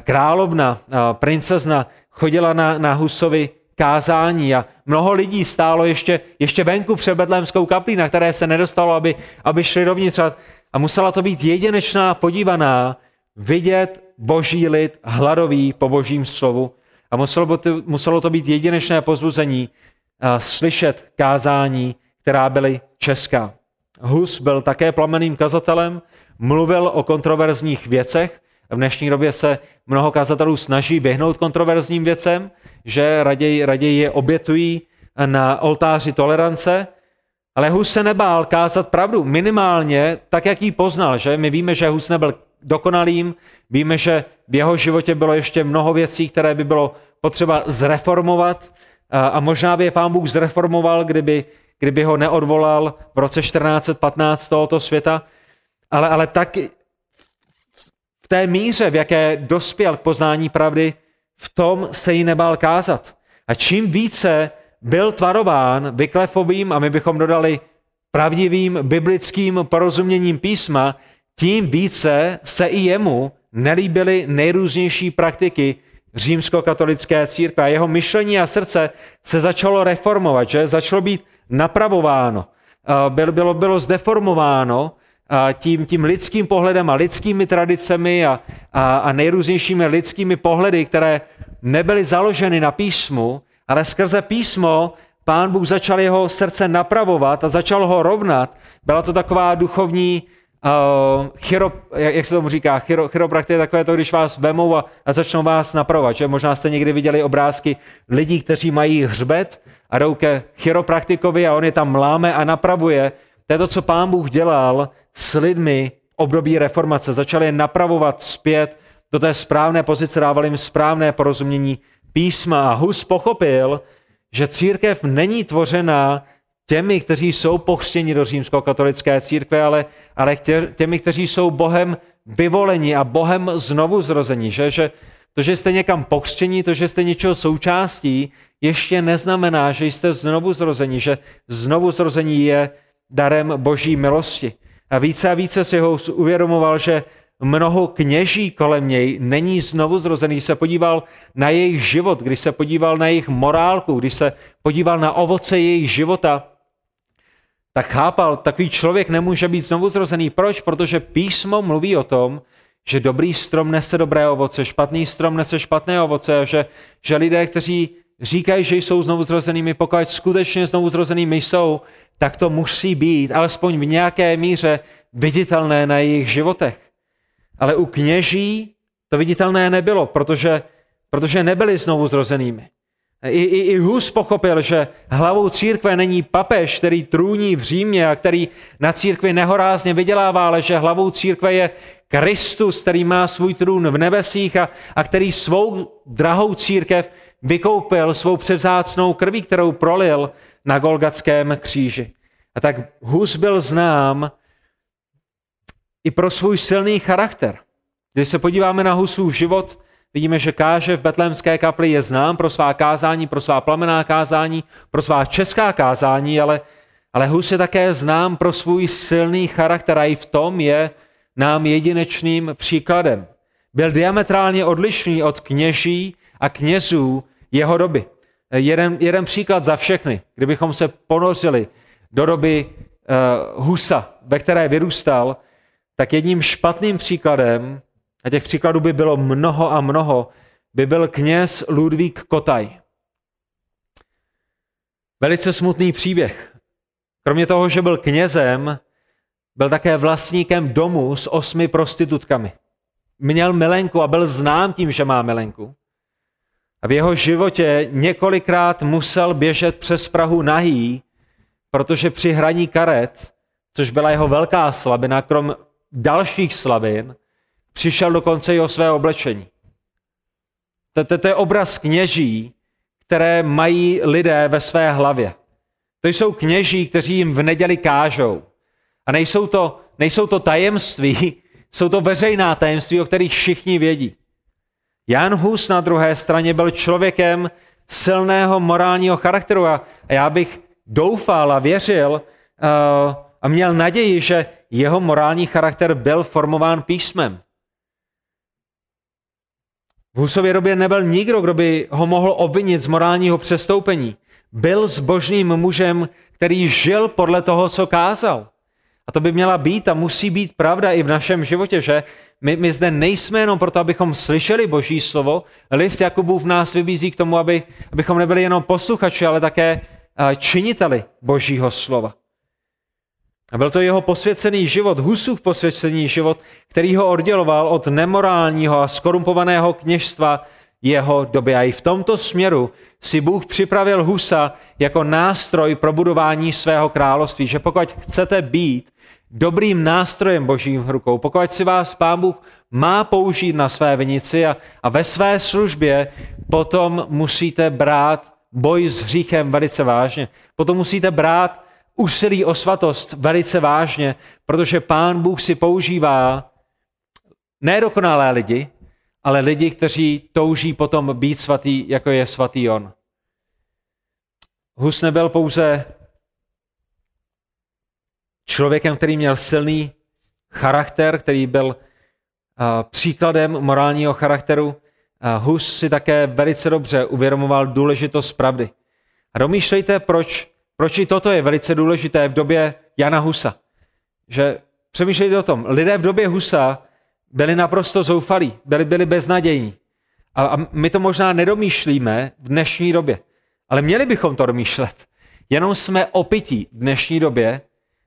Speaker 1: královna, a princezna chodila na, na Husovi kázání. A mnoho lidí stálo ještě, ještě venku před Betlémskou kaplí, na které se nedostalo, aby, aby šli dovnitř. A, a musela to být jedinečná podívaná vidět boží lid hladový po božím slovu. A muselo, to, muselo to být jedinečné pozbuzení slyšet kázání která byly česká. Hus byl také plameným kazatelem, mluvil o kontroverzních věcech. V dnešní době se mnoho kazatelů snaží vyhnout kontroverzním věcem, že raději, raději je obětují na oltáři tolerance, ale Hus se nebál kázat pravdu, minimálně tak, jak ji poznal. Že? My víme, že Hus nebyl dokonalým, víme, že v jeho životě bylo ještě mnoho věcí, které by bylo potřeba zreformovat, a možná by je pán Bůh zreformoval, kdyby, kdyby ho neodvolal v roce 1415 tohoto světa, ale, ale tak v té míře, v jaké dospěl k poznání pravdy, v tom se jí nebál kázat. A čím více byl tvarován vyklefovým, a my bychom dodali pravdivým biblickým porozuměním písma, tím více se i jemu nelíbily nejrůznější praktiky římskokatolické církve a jeho myšlení a srdce se začalo reformovat, že začalo být napravováno, bylo, bylo, bylo zdeformováno tím, tím lidským pohledem a lidskými tradicemi a, a, a nejrůznějšími lidskými pohledy, které nebyly založeny na písmu, ale skrze písmo pán Bůh začal jeho srdce napravovat a začal ho rovnat. Byla to taková duchovní uh, chiro, jak, jak se tomu říká, chiro, chiropraktie je takové to, když vás vemou a, a začnou vás napravovat. Že? Možná jste někdy viděli obrázky lidí, kteří mají hřbet a jdou ke chiropraktikovi a on je tam láme a napravuje. To je to, co pán Bůh dělal s lidmi období reformace. Začal je napravovat zpět do té správné pozice, dával jim správné porozumění písma. A Hus pochopil, že církev není tvořena těmi, kteří jsou pochstěni do římskokatolické církve, ale, ale těmi, kteří jsou Bohem vyvoleni a Bohem znovu zrození. Že, že to, že jste někam pokřtění, to, že jste něčeho součástí, ještě neznamená, že jste znovu zrození, že znovu zrození je darem boží milosti. A více a více si ho uvědomoval, že mnoho kněží kolem něj není znovu zrozený. Když se podíval na jejich život, když se podíval na jejich morálku, když se podíval na ovoce jejich života, tak chápal, takový člověk nemůže být znovu zrozený. Proč? Protože písmo mluví o tom, že dobrý strom nese dobré ovoce, špatný strom nese špatné ovoce, že, že lidé, kteří říkají, že jsou znovu zrozenými, pokud skutečně znovu zrozenými jsou, tak to musí být alespoň v nějaké míře viditelné na jejich životech. Ale u kněží to viditelné nebylo, protože, protože nebyli znovu zrozenými. I, i, I Hus pochopil, že hlavou církve není papež, který trůní v Římě a který na církvi nehorázně vydělává, ale že hlavou církve je Kristus, který má svůj trůn v nebesích a, a který svou drahou církev vykoupil svou převzácnou krví, kterou prolil na Golgatském kříži. A tak Hus byl znám i pro svůj silný charakter. Když se podíváme na Husův život, vidíme, že káže v betlémské kapli je znám pro svá kázání, pro svá plamená kázání, pro svá česká kázání, ale, ale Hus je také znám pro svůj silný charakter a i v tom je nám jedinečným příkladem. Byl diametrálně odlišný od kněží a knězů jeho doby. Jeden, jeden příklad za všechny, kdybychom se ponořili do doby uh, Husa, ve které vyrůstal, tak jedním špatným příkladem, a těch příkladů by bylo mnoho a mnoho, by byl kněz Ludvík Kotaj. Velice smutný příběh. Kromě toho, že byl knězem, byl také vlastníkem domu s osmi prostitutkami. Měl milenku a byl znám tím, že má milenku. A v jeho životě několikrát musel běžet přes Prahu nahý, protože při hraní karet, což byla jeho velká slabina, krom dalších slabin, přišel dokonce i o své oblečení. To je obraz kněží, které mají lidé ve své hlavě. To jsou kněží, kteří jim v neděli kážou. A nejsou to, nejsou to tajemství, [LAUGHS] jsou to veřejná tajemství, o kterých všichni vědí. Jan Hus na druhé straně byl člověkem silného morálního charakteru a já bych doufal a věřil uh, a měl naději, že jeho morální charakter byl formován písmem. V Husově době nebyl nikdo, kdo by ho mohl obvinit z morálního přestoupení. Byl zbožným mužem, který žil podle toho, co kázal. A to by měla být a musí být pravda i v našem životě, že my, my zde nejsme jenom proto, abychom slyšeli Boží slovo. List Jakubův nás vybízí k tomu, aby, abychom nebyli jenom posluchači, ale také činiteli Božího slova. A byl to jeho posvěcený život, Husův posvěcený život, který ho odděloval od nemorálního a skorumpovaného kněžstva jeho doby. A i v tomto směru si Bůh připravil Husa jako nástroj pro budování svého království, že pokud chcete být dobrým nástrojem božím rukou, pokud si vás Pán Bůh má použít na své vinici a, a ve své službě, potom musíte brát boj s hříchem velice vážně. Potom musíte brát úsilí o svatost velice vážně, protože Pán Bůh si používá nedokonalé lidi, ale lidi, kteří touží potom být svatý, jako je svatý on. Hus nebyl pouze člověkem, který měl silný charakter, který byl příkladem morálního charakteru. Hus si také velice dobře uvědomoval důležitost pravdy. A domýšlejte, proč, proč i toto je velice důležité v době Jana Husa. Že přemýšlejte o tom. Lidé v době Husa byli naprosto zoufalí, byli, byli beznadějní. A, a my to možná nedomýšlíme v dnešní době. Ale měli bychom to domýšlet. Jenom jsme opití v dnešní době,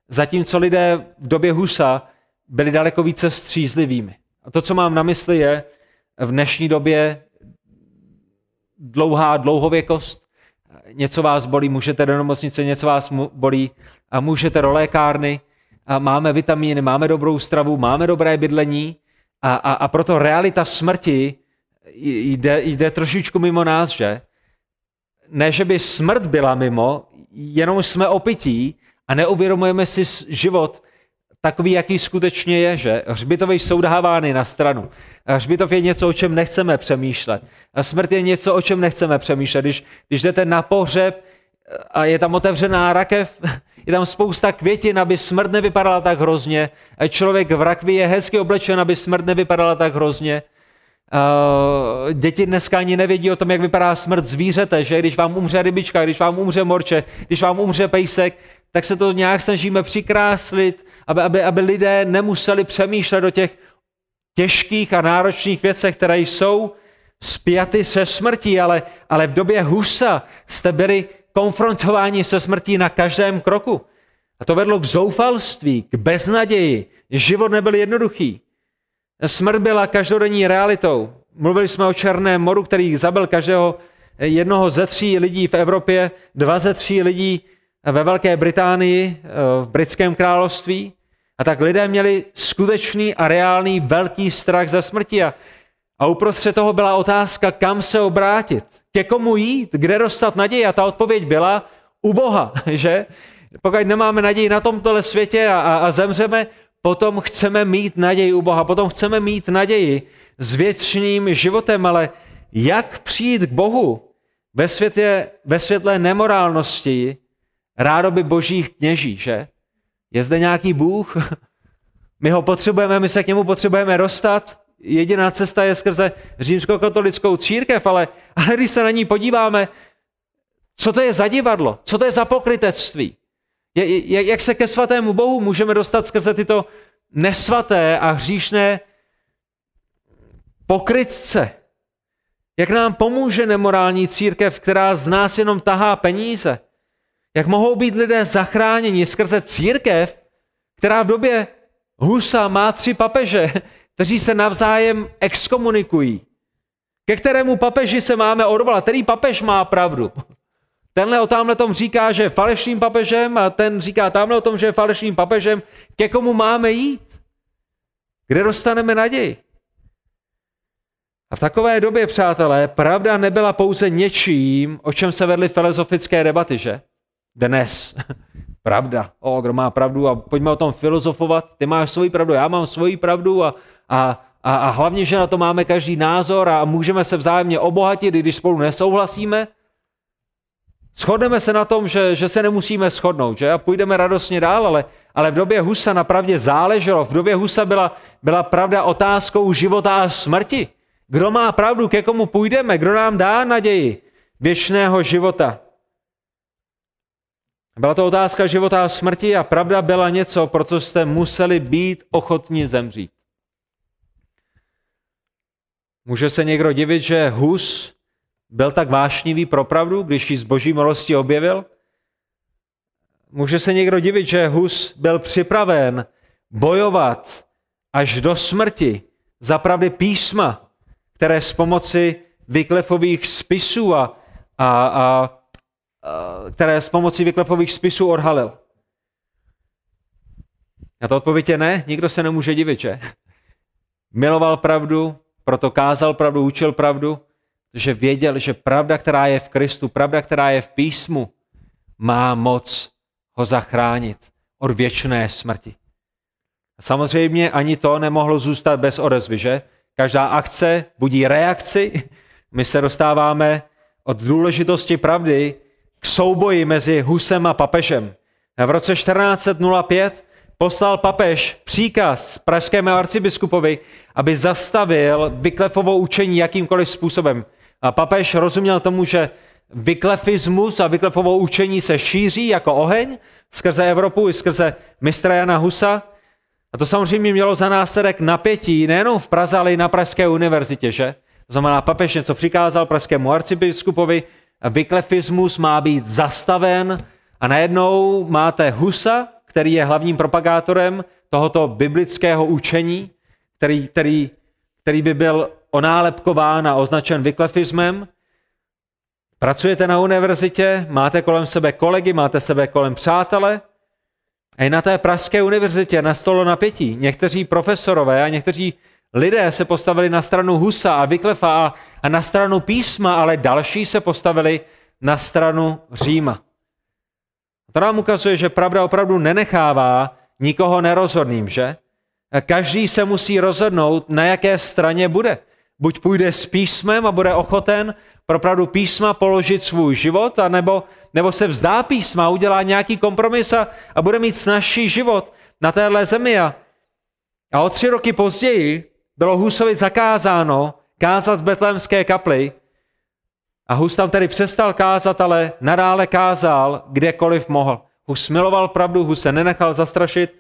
Speaker 1: zatímco lidé v době Husa byli daleko více střízlivými. A to, co mám na mysli, je v dnešní době dlouhá dlouhověkost, něco vás bolí, můžete do nemocnice, něco vás bolí a můžete do lékárny, a máme vitamíny, máme dobrou stravu, máme dobré bydlení a, a, a proto realita smrti jde, jde trošičku mimo nás, že? Ne, že by smrt byla mimo, jenom jsme opití a neuvědomujeme si život takový, jaký skutečně je, že hřbitovy jsou dávány na stranu. Hřbitov je něco, o čem nechceme přemýšlet. A smrt je něco, o čem nechceme přemýšlet. Když, když jdete na pohřeb a je tam otevřená rakev, [LAUGHS] je tam spousta květin, aby smrt nevypadala tak hrozně. A člověk v rakvi je hezky oblečen, aby smrt nevypadala tak hrozně. Uh, děti dneska ani nevědí o tom, jak vypadá smrt zvířete, že když vám umře rybička, když vám umře morče, když vám umře pejsek, tak se to nějak snažíme přikráslit, aby, aby, aby lidé nemuseli přemýšlet o těch těžkých a náročných věcech, které jsou spjaty se smrtí, ale, ale v době Husa jste byli konfrontováni se smrtí na každém kroku. A to vedlo k zoufalství, k beznaději. Život nebyl jednoduchý. Smrt byla každodenní realitou. Mluvili jsme o Černém moru, který zabil každého jednoho ze tří lidí v Evropě, dva ze tří lidí ve Velké Británii, eh, v britském království. A tak lidé měli skutečný a reálný velký strach ze smrti. A, a uprostřed toho byla otázka, kam se obrátit, ke komu jít, kde dostat naději. A ta odpověď byla u Boha, [LAUGHS] že? Pokud nemáme naději na tomto světě a, a, a zemřeme, potom chceme mít naději u Boha, potom chceme mít naději s věčným životem, ale jak přijít k Bohu ve, světě, ve světle nemorálnosti, rádoby božích kněží, že? Je zde nějaký Bůh, [LAUGHS] my ho potřebujeme, my se k němu potřebujeme dostat, jediná cesta je skrze římskokatolickou církev, ale, ale když se na ní podíváme, co to je za divadlo, co to je za pokrytectví, jak se ke svatému Bohu můžeme dostat skrze tyto nesvaté a hříšné pokrytce. Jak nám pomůže nemorální církev, která z nás jenom tahá peníze? Jak mohou být lidé zachráněni skrze církev, která v době Husa má tři papeže, [LAUGHS] kteří se navzájem exkomunikují? Ke kterému papeži se máme odvolat? Který papež má pravdu? Tenhle o tamhle tom říká, že je falešným papežem a ten říká tamhle o tom, že je falešným papežem. Ke komu máme jít? Kde dostaneme naději? A v takové době, přátelé, pravda nebyla pouze něčím, o čem se vedly filozofické debaty, že? Dnes. [LAUGHS] Pravda. O, kdo má pravdu a pojďme o tom filozofovat. Ty máš svoji pravdu, já mám svoji pravdu a, a, a, a hlavně, že na to máme každý názor a můžeme se vzájemně obohatit, i když spolu nesouhlasíme. Shodneme se na tom, že, že se nemusíme shodnout, že? A půjdeme radostně dál, ale, ale v době Husa na pravdě záleželo. V době Husa byla, byla pravda otázkou života a smrti. Kdo má pravdu, ke komu půjdeme, kdo nám dá naději věčného života. Byla to otázka života a smrti a pravda byla něco, pro co jste museli být ochotní zemřít. Může se někdo divit, že Hus byl tak vášnivý pro pravdu, když ji z boží milosti objevil? Může se někdo divit, že Hus byl připraven bojovat až do smrti za pravdy písma, které s pomoci vyklefových spisů a, a, a, které s pomocí vyklefových spisů odhalil. A to odpověď je ne, nikdo se nemůže divit, že? Miloval pravdu, proto kázal pravdu, učil pravdu, Protože věděl, že pravda, která je v Kristu, pravda, která je v písmu, má moc ho zachránit od věčné smrti. A samozřejmě ani to nemohlo zůstat bez odezvy, že? Každá akce budí reakci. My se dostáváme od důležitosti pravdy k souboji mezi Husem a papežem. A v roce 1405 poslal papež příkaz pražskému arcibiskupovi, aby zastavil vyklefovou učení jakýmkoliv způsobem. A papež rozuměl tomu, že vyklefismus a vyklefovou učení se šíří jako oheň skrze Evropu i skrze mistra Jana Husa. A to samozřejmě mělo za následek napětí nejenom v Praze, ale i na Pražské univerzitě, že? To znamená, papež něco přikázal pražskému arcibiskupovi, vyklefismus má být zastaven a najednou máte Husa, který je hlavním propagátorem tohoto biblického učení, který, který, který by byl onálepkován a označen vyklefismem. Pracujete na univerzitě, máte kolem sebe kolegy, máte sebe kolem přátele. A i na té Pražské univerzitě nastalo napětí. Někteří profesorové a někteří lidé se postavili na stranu Husa a Vyklefa a, a na stranu písma, ale další se postavili na stranu Říma. To nám ukazuje, že pravda opravdu nenechává nikoho nerozhodným, že? Každý se musí rozhodnout, na jaké straně bude. Buď půjde s písmem a bude ochoten pro pravdu písma položit svůj život, anebo, nebo se vzdá písma, udělá nějaký kompromis a, a bude mít snažší život na téhle zemi. A, a o tři roky později bylo Husovi zakázáno kázat v betlémské kapli, a Hus tam tedy přestal kázat, ale nadále kázal, kdekoliv mohl. Hus miloval pravdu, Hus se nenechal zastrašit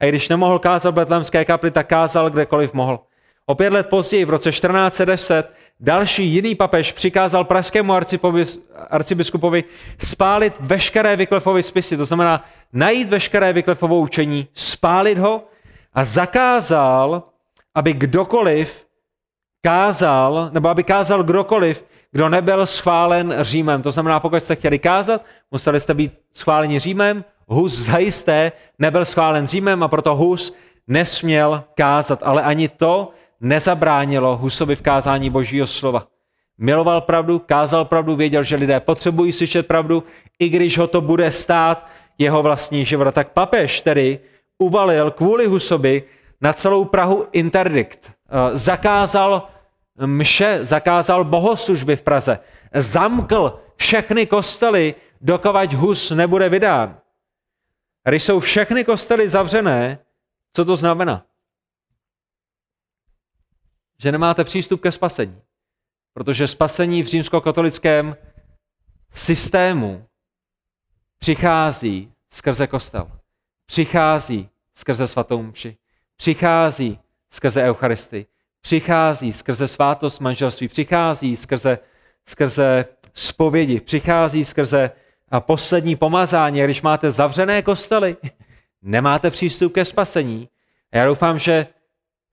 Speaker 1: a když nemohl kázat v betlémské kapli, tak kázal kdekoliv mohl. O pět let později, v roce 1410, další jiný papež přikázal pražskému arcibiskupovi spálit veškeré Vyklefovy spisy, to znamená najít veškeré Vyklefovou učení, spálit ho a zakázal, aby kdokoliv kázal, nebo aby kázal kdokoliv, kdo nebyl schválen Římem. To znamená, pokud jste chtěli kázat, museli jste být schváleni Římem. Hus zajisté nebyl schválen Římem a proto Hus nesměl kázat, ale ani to nezabránilo Husovi v kázání božího slova. Miloval pravdu, kázal pravdu, věděl, že lidé potřebují slyšet pravdu, i když ho to bude stát jeho vlastní život. Tak papež tedy uvalil kvůli Husovi na celou Prahu interdikt. Eh, zakázal mše, zakázal bohoslužby v Praze, zamkl všechny kostely, dokavať Hus nebude vydán. Když jsou všechny kostely zavřené, co to znamená? Že nemáte přístup ke spasení. Protože spasení v římskokatolickém systému přichází skrze kostel. Přichází skrze svatou mši. Přichází skrze Eucharistii přichází skrze svátost manželství, přichází skrze, skrze spovědi, přichází skrze a poslední pomazání. Když máte zavřené kostely, [LAUGHS] nemáte přístup ke spasení. Já doufám, že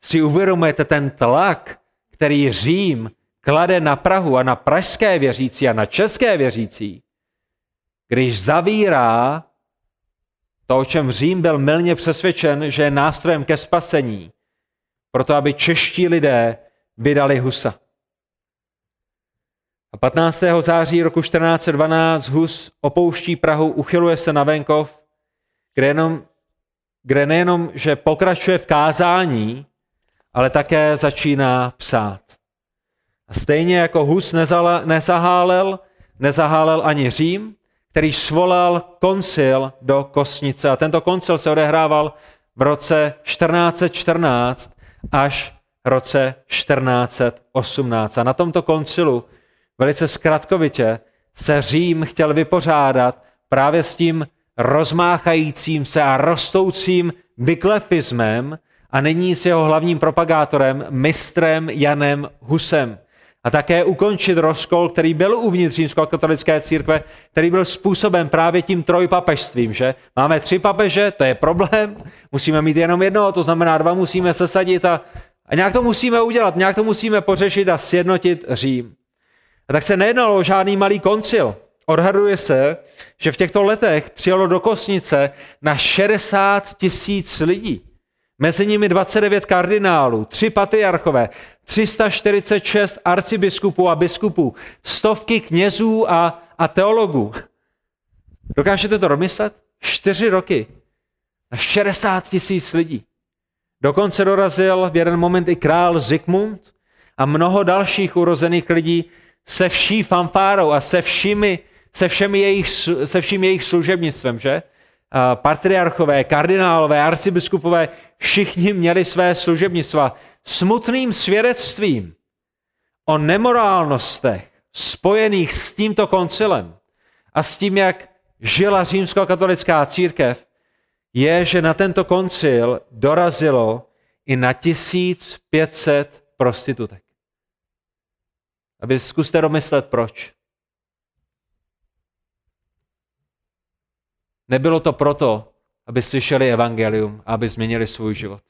Speaker 1: si uvědomujete ten tlak, který Řím klade na Prahu a na pražské věřící a na české věřící, když zavírá to, o čem Řím byl milně přesvědčen, že je nástrojem ke spasení, proto aby čeští lidé vydali Husa. A 15. září roku 1412 Hus opouští Prahu, uchyluje se na venkov, kde, jenom, kde nejenom, že pokračuje v kázání, ale také začíná psát. A stejně jako Hus nezahálel, nezahálel ani Řím, který svolal koncil do Kosnice. A tento koncil se odehrával v roce 1414 až roce 1418. A na tomto koncilu velice zkratkovitě se Řím chtěl vypořádat právě s tím rozmáchajícím se a rostoucím vyklefismem a nyní s jeho hlavním propagátorem, mistrem Janem Husem. A také ukončit rozkol, který byl uvnitř římsko-katolické církve, který byl způsoben právě tím trojpapežstvím, že? Máme tři papeže, to je problém, musíme mít jenom jednoho, to znamená dva musíme sesadit a, a nějak to musíme udělat, nějak to musíme pořešit a sjednotit Řím. A tak se nejednalo o žádný malý koncil. Odhaduje se, že v těchto letech přijalo do Kosnice na 60 tisíc lidí. Mezi nimi 29 kardinálů, tři patriarchové, 346 arcibiskupů a biskupů, stovky knězů a, a teologů. Dokážete to domyslet? Čtyři roky na 60 tisíc lidí. Dokonce dorazil v jeden moment i král Zikmund a mnoho dalších urozených lidí se vší fanfárou a se všemi, se všemi jejich, se vším jejich služebnictvem, že? Patriarchové, kardinálové, arcibiskupové, všichni měli své služebnictva. Smutným svědectvím o nemorálnostech spojených s tímto koncilem a s tím, jak žila římskokatolická církev, je, že na tento koncil dorazilo i na 1500 prostitutek. A vy zkuste domyslet, proč. Nebylo to proto, aby slyšeli evangelium a aby změnili svůj život.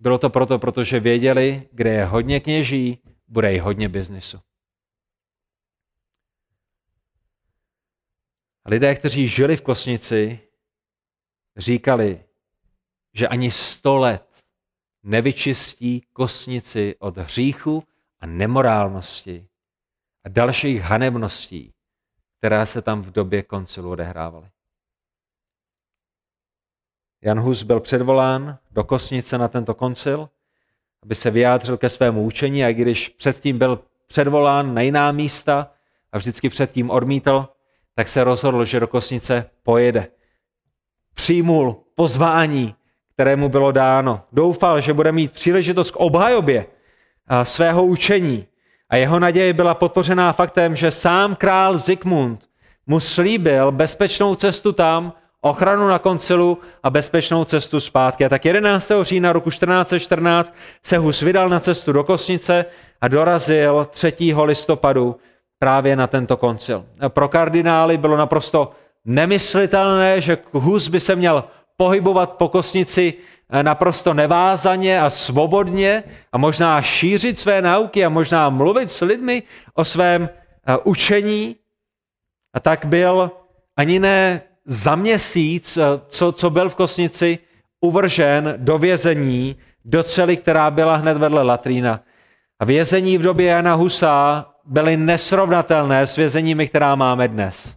Speaker 1: Bylo to proto, protože věděli, kde je hodně kněží, bude i hodně biznisu. Lidé, kteří žili v Kosnici, říkali, že ani sto let nevyčistí Kosnici od hříchu a nemorálnosti a dalších hanebností, která se tam v době koncilu odehrávaly. Jan Hus byl předvolán do Kosnice na tento koncil, aby se vyjádřil ke svému učení a když předtím byl předvolán na jiná místa a vždycky předtím odmítl, tak se rozhodl, že do Kosnice pojede. Přijmul pozvání, kterému bylo dáno. Doufal, že bude mít příležitost k obhajobě svého učení. A jeho naděje byla podpořená faktem, že sám král Zikmund mu slíbil bezpečnou cestu tam, ochranu na koncilu a bezpečnou cestu zpátky. A tak 11. října roku 1414 se Hus vydal na cestu do Kosnice a dorazil 3. listopadu právě na tento koncil. Pro kardinály bylo naprosto nemyslitelné, že Hus by se měl pohybovat po Kosnici eh, naprosto nevázaně a svobodně a možná šířit své nauky a možná mluvit s lidmi o svém eh, učení. A tak byl ani ne za měsíc, eh, co, co byl v Kosnici, uvržen do vězení, do cely, která byla hned vedle latrína. A vězení v době Jana Husa byly nesrovnatelné s vězeními, která máme dnes.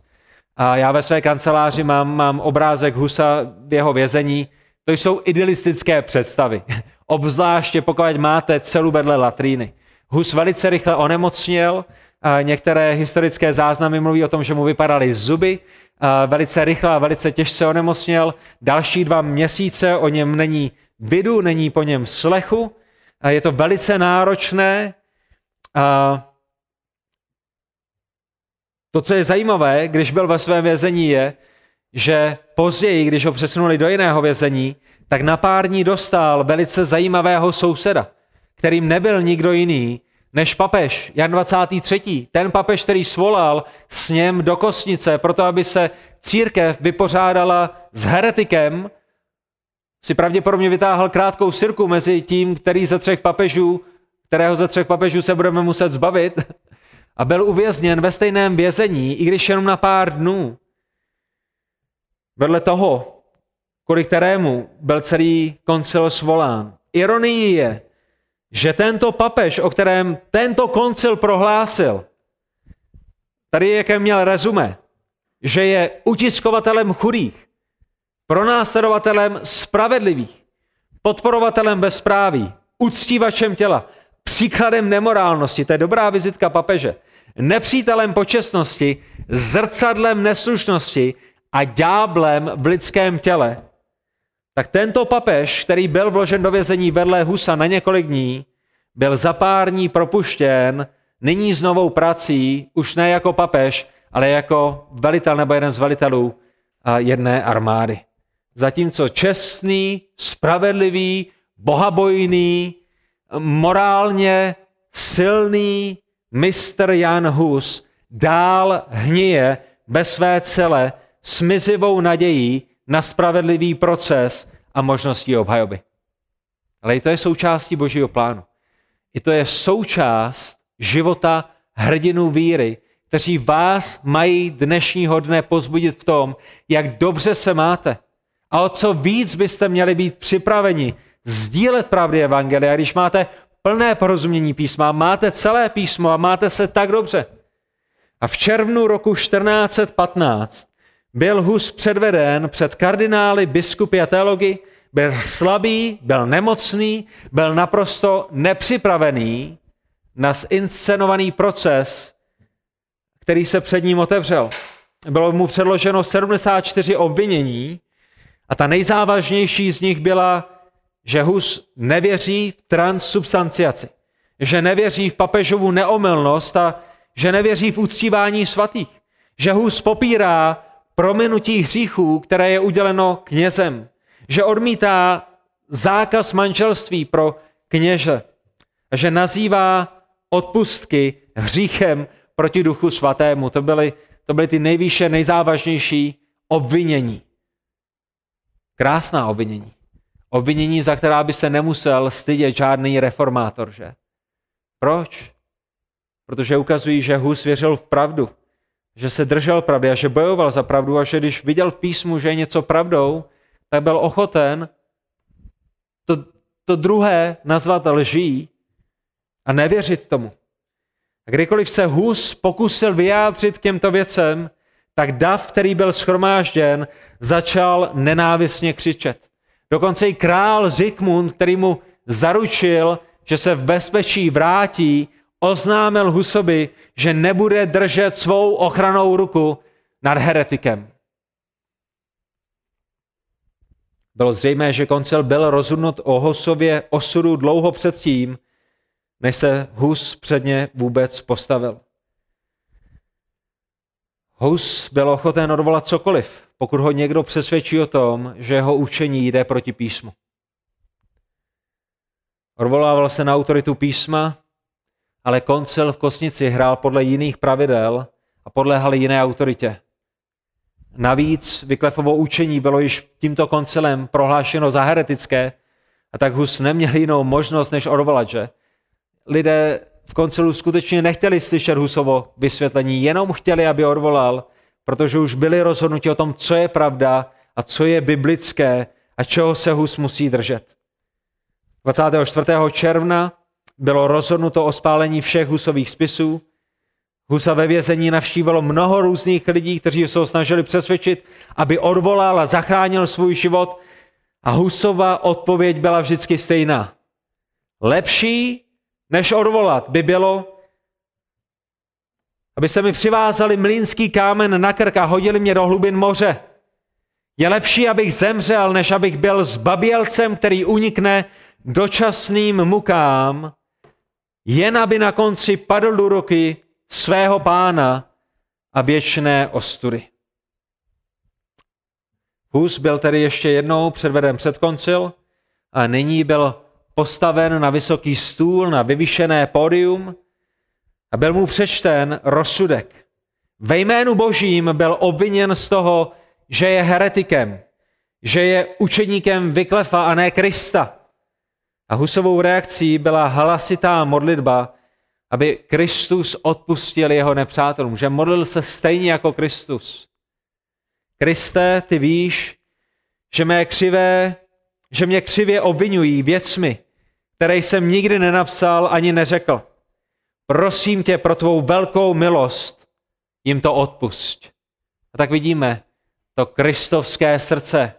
Speaker 1: A já ve své kanceláři mám, mám obrázek Husa v jeho vězení. To jsou idealistické představy. [LAUGHS] Obzvláště pokud máte celu vedle latríny. Hus velice rychle onemocněl, a některé historické záznamy mluví o tom, že mu vypadaly zuby, velice rychle a velice těžce onemocněl. Další dva měsíce o něm není vidu, není po něm slechu. A je to velice náročné. A to, co je zajímavé, když byl ve svém vězení, je, že později, když ho přesunuli do jiného vězení, tak na pár dní dostal velice zajímavého souseda, kterým nebyl nikdo jiný než papež Jan 23. Ten papež, který svolal s něm do kostnice, proto aby se církev vypořádala s heretikem, si pravděpodobně vytáhl krátkou sirku mezi tím, který ze třech papežů, kterého ze třech papežů se budeme muset zbavit, [LAUGHS] a byl uvězněn ve stejném vězení, i když jenom na pár dnů. Vedle toho, kvůli kterému byl celý koncil svolán. Ironie je, že tento papež, o kterém tento koncil prohlásil, tady jaké měl rezume, že je utiskovatelem chudých, pronásledovatelem spravedlivých, podporovatelem bezpráví, uctívačem těla, příkladem nemorálnosti, to je dobrá vizitka papeže, nepřítelem počestnosti, zrcadlem neslušnosti a ďáblem v lidském těle, tak tento papež, který byl vložen do vězení vedle Husa na několik dní, byl za pár dní propuštěn, nyní s novou prací, už ne jako papež, ale jako velitel nebo jeden z velitelů jedné armády. Zatímco čestný, spravedlivý, bohabojný, morálně silný mistr Jan Hus dál hníje ve své cele s mizivou nadějí na spravedlivý proces a možností obhajoby. Ale i to je součástí božího plánu. I to je součást života hrdinů víry, kteří vás mají dnešního dne pozbudit v tom, jak dobře se máte A o co víc byste měli být připraveni sdílet pravdy Evangelia, když máte plné porozumění písma, máte celé písmo a máte se tak dobře. A v červnu roku 1415 byl Hus předveden před kardinály, biskupy a teology, byl slabý, byl nemocný, byl naprosto nepřipravený na zinscenovaný proces, který se před ním otevřel. Bylo mu předloženo 74 obvinění a ta nejzávažnější z nich byla, že Hus nevěří v transsubstanciaci, že nevěří v papežovu neomylnost a že nevěří v uctívání svatých, že Hus popírá prominutí hříchů, které je uděleno knězem, že odmítá zákaz manželství pro kněže, že nazývá odpustky hříchem proti duchu svatému. To byly, to byly ty nejvýše, nejzávažnější obvinění. Krásná obvinění. Obvinění, za která by se nemusel stydět žádný reformátor, že? Proč? Protože ukazují, že Hus věřil v pravdu, že se držel pravdy a že bojoval za pravdu a že když viděl v písmu, že je něco pravdou, tak byl ochoten to, to druhé nazvat lží a nevěřit tomu. A kdykoliv se Hus pokusil vyjádřit k těmto věcem, tak dav, který byl schromážděn, začal nenávistně křičet. Dokonce i král Zikmund, který mu zaručil, že se v bezpečí vrátí, oznámil Husovi, že nebude držet svou ochranou ruku nad heretikem. Bylo zřejmé, že koncil byl rozhodnut o Husově osudu dlouho předtím, než se Hus předně vůbec postavil. Hus byl ochoten odvolat cokoliv, pokud ho někdo přesvědčí o tom, že jeho učení jde proti písmu. Odvolával se na autoritu písma, ale koncil v Kosnici hrál podle jiných pravidel a podléhal jiné autoritě. Navíc Vyklefovo učení bylo již tímto koncilem prohlášeno za heretické a tak Hus neměl jinou možnost, než odvolat, že? Lidé v koncilu skutečně nechtěli slyšet Husovo vysvětlení, jenom chtěli, aby odvolal, protože už byli rozhodnuti o tom, co je pravda a co je biblické a čeho se Hus musí držet. 24. června bylo rozhodnuto o spálení všech Husových spisů. Husa ve vězení navštívilo mnoho různých lidí, kteří se ho snažili přesvědčit, aby odvolal a zachránil svůj život. A Husova odpověď byla vždycky stejná. Lepší než odvolat by bylo, abyste mi přivázali mlínský kámen na krk a hodili mě do hlubin moře. Je lepší, abych zemřel, než abych byl s babělcem, který unikne dočasným mukám, jen aby na konci padl do ruky svého pána a věčné ostudy. Hus byl tedy ještě jednou předveden před koncil a nyní byl postaven na vysoký stůl, na vyvyšené pódium a byl mu přečten rozsudek. Ve jménu božím byl obviněn z toho, že je heretikem, že je učeníkem Vyklefa a ne Krista. A Husovou reakcí byla hlasitá modlitba, aby Kristus odpustil jeho nepřátelům, že modlil se stejně jako Kristus. Kriste, ty víš, že mé křivé že mě křivě obvinují věcmi, které jsem nikdy nenapsal ani neřekl. Prosím tě pro tvou velkou milost, jim to odpusť. A tak vidíme to kristovské srdce,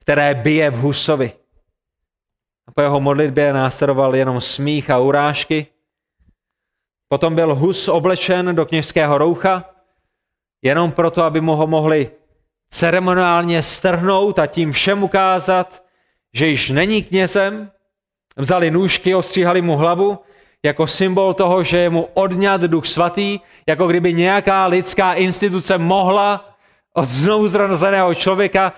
Speaker 1: které bije v Husovi. Po jeho modlitbě následoval jenom smích a urážky. Potom byl Hus oblečen do kněžského roucha, jenom proto, aby mu ho mohli ceremoniálně strhnout a tím všem ukázat, že již není knězem, vzali nůžky, ostříhali mu hlavu, jako symbol toho, že je mu odňat duch svatý, jako kdyby nějaká lidská instituce mohla od znovu zrozeného člověka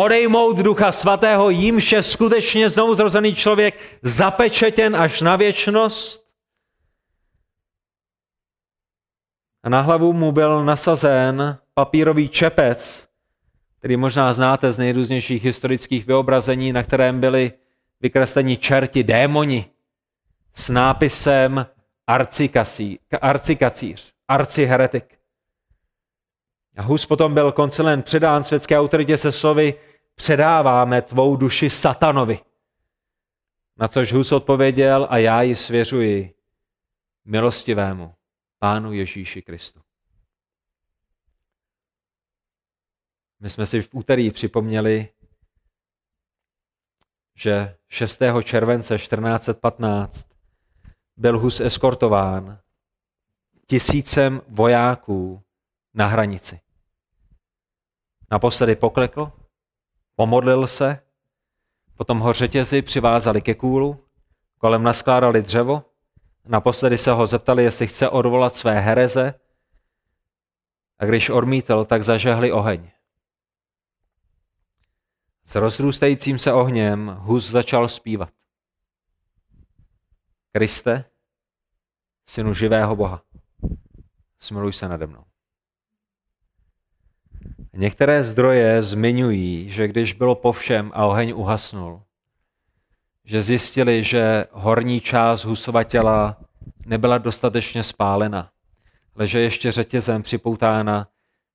Speaker 1: odejmout ducha svatého, jímž je skutečně znovu zrozený člověk zapečetěn až na věčnost. A na hlavu mu byl nasazen papírový čepec, který možná znáte z nejrůznějších historických vyobrazení, na kterém byli vykresleni čerti, démoni s nápisem arcikacíř, arciheretik. A Hus potom byl koncilem předán světské autoritě se slovy předáváme tvou duši satanovi. Na což Hus odpověděl a já ji svěřuji milostivému Pánu Ježíši Kristu. My jsme si v úterý připomněli, že 6. července 1415 byl Hus eskortován tisícem vojáků na hranici. Naposledy poklekl, pomodlil se, potom ho řetězy přivázali ke kůlu, kolem naskládali dřevo, naposledy se ho zeptali, jestli chce odvolat své hereze a když odmítl, tak zažehli oheň. S rozrůstajícím se ohněm Hus začal zpívat. Kriste, synu živého Boha, smiluj se nade mnou. Některé zdroje zmiňují, že když bylo po všem a oheň uhasnul, že zjistili, že horní část Husova těla nebyla dostatečně spálena, ale že ještě řetězem připoutána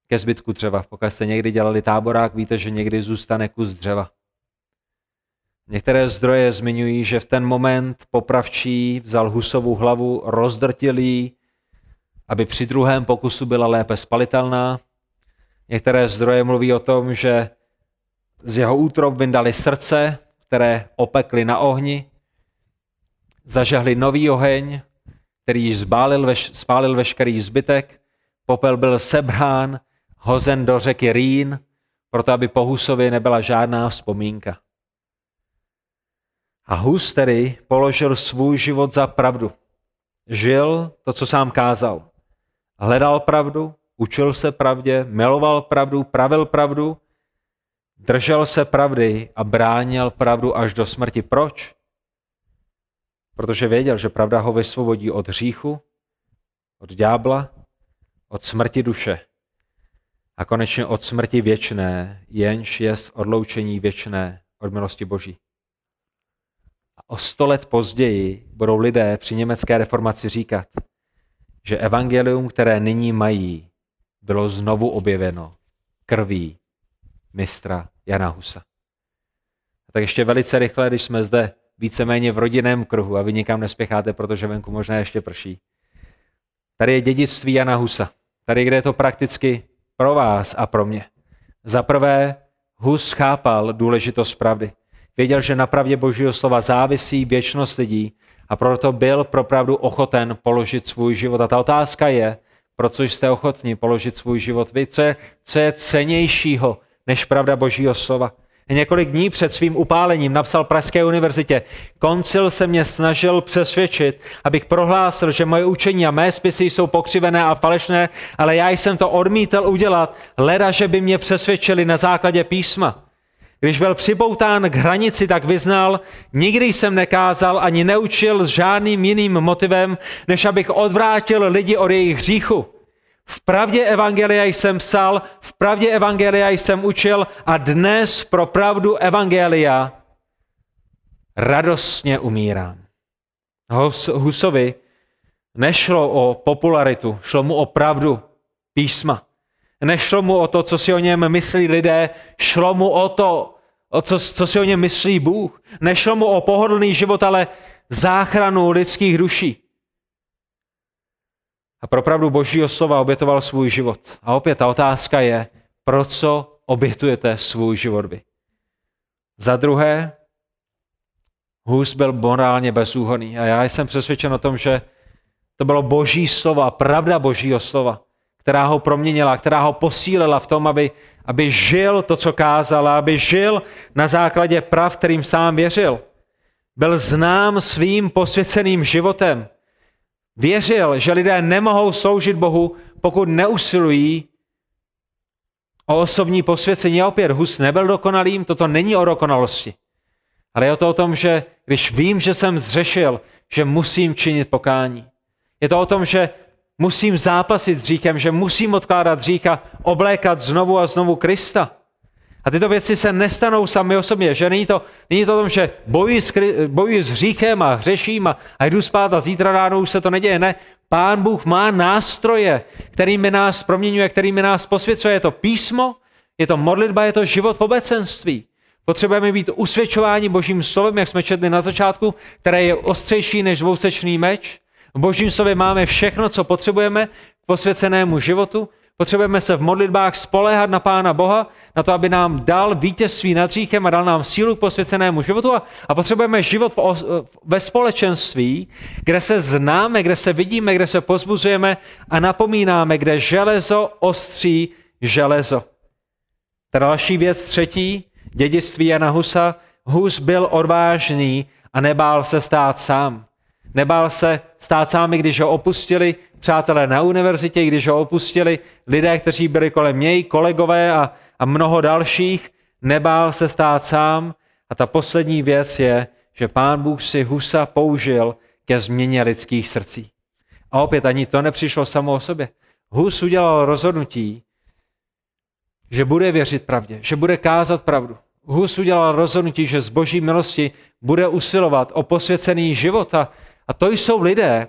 Speaker 1: ke zbytku dřeva. Pokud jste někdy dělali táborák, víte, že někdy zůstane kus dřeva. Některé zdroje zmiňují, že v ten moment popravčí vzal Husovu hlavu, rozdrtil ji, aby při druhém pokusu byla lépe spalitelná. Některé zdroje mluví o tom, že z jeho útrob vyndali srdce, které opekli na ohni, zažehli nový oheň, který již zbálil veš, spálil veškerý zbytek, popel byl sebrán, hozen do řeky Rýn, proto aby po Husovi nebyla žádná vzpomínka. A Hus tedy položil svůj život za pravdu. Žil to, co sám kázal. Hledal pravdu, učil se pravdě, miloval pravdu, pravil pravdu, držel se pravdy a bránil pravdu až do smrti. Proč? Protože věděl, že pravda ho vysvobodí od hříchu, od ďábla, od smrti duše a konečně od smrti věčné, jenž je odloučení věčné od milosti Boží. A o sto let později budou lidé při německé reformaci říkat, že evangelium, které nyní mají, bylo znovu objeveno krví mistra Jana Husa. A tak ještě velice rychle, když jsme zde víceméně v rodinném kruhu a vy nikam nespěcháte, protože venku možná ještě prší. Tady je dědictví Jana Husa. Tady, kde je to prakticky pro vás a pro mě. Za prvé, Hus chápal důležitost pravdy. Věděl, že na pravdě Božího slova závisí věčnost lidí a proto byl pro pravdu ochoten položit svůj život. A ta otázka je, proč jste ochotní položit svůj život vy? Co je, co je cenějšího než pravda Božího slova? Několik dní před svým upálením napsal Pražské univerzitě. Koncil se mě snažil přesvědčit, abych prohlásil, že moje učení a mé spisy jsou pokřivené a falešné, ale já jsem to odmítal udělat, leda, že by mě přesvědčili na základě písma. Když byl přiboután k hranici, tak vyznal, nikdy jsem nekázal ani neučil s žádným jiným motivem, než abych odvrátil lidi od jejich hříchu. V pravdě Evangelia jsem psal, v pravdě Evangelia jsem učil a dnes pro pravdu Evangelia radostně umírám. Husovi nešlo o popularitu, šlo mu o pravdu písma. Nešlo mu o to, co si o něm myslí lidé, šlo mu o to, o co, co si o něm myslí Bůh. Nešlo mu o pohodlný život, ale záchranu lidských duší. A pro pravdu božího slova obětoval svůj život. A opět ta otázka je, pro co obětujete svůj život vy? Za druhé, Hus byl morálně bezúhonný. A já jsem přesvědčen o tom, že to bylo boží slova, pravda božího slova, která ho proměnila, která ho posílila v tom, aby, aby žil to, co kázala, aby žil na základě prav, kterým sám věřil. Byl znám svým posvěceným životem. Věřil, že lidé nemohou sloužit Bohu, pokud neusilují o osobní posvěcení. A opět, Hus nebyl dokonalým, toto není o dokonalosti. Ale je to o tom, že když vím, že jsem zřešil, že musím činit pokání. Je to o tom, že musím zápasit s hříchem, že musím odkládat hřích a oblékat znovu a znovu Krista. A tyto věci se nestanou sami o sobě, že není to, není to o tom, že bojuji s, bojuji s hříchem a hřeším a, a jdu spát a zítra ráno už se to neděje. Ne, pán Bůh má nástroje, kterými nás proměňuje, kterými nás posvěcuje. Je to písmo, je to modlitba, je to život v obecenství. Potřebujeme být usvědčováni božím slovem, jak jsme četli na začátku, které je ostřejší než dvousečný meč. V božím slově máme všechno, co potřebujeme k posvěcenému životu. Potřebujeme se v modlitbách spoléhat na Pána Boha, na to, aby nám dal vítězství nad říchem a dal nám sílu k posvěcenému životu. A, a potřebujeme život v, ve společenství, kde se známe, kde se vidíme, kde se pozbuzujeme a napomínáme, kde železo ostří železo. Ta další věc třetí, dědictví Jana Husa, Hus byl odvážný a nebál se stát sám. Nebál se stát sám, když ho opustili přátelé na univerzitě, když ho opustili lidé, kteří byli kolem něj, kolegové a, a mnoho dalších. Nebál se stát sám. A ta poslední věc je, že pán Bůh si Husa použil ke změně lidských srdcí. A opět ani to nepřišlo samo o sobě. Hus udělal rozhodnutí, že bude věřit pravdě, že bude kázat pravdu. Hus udělal rozhodnutí, že z boží milosti bude usilovat o posvěcený život a, a to jsou lidé,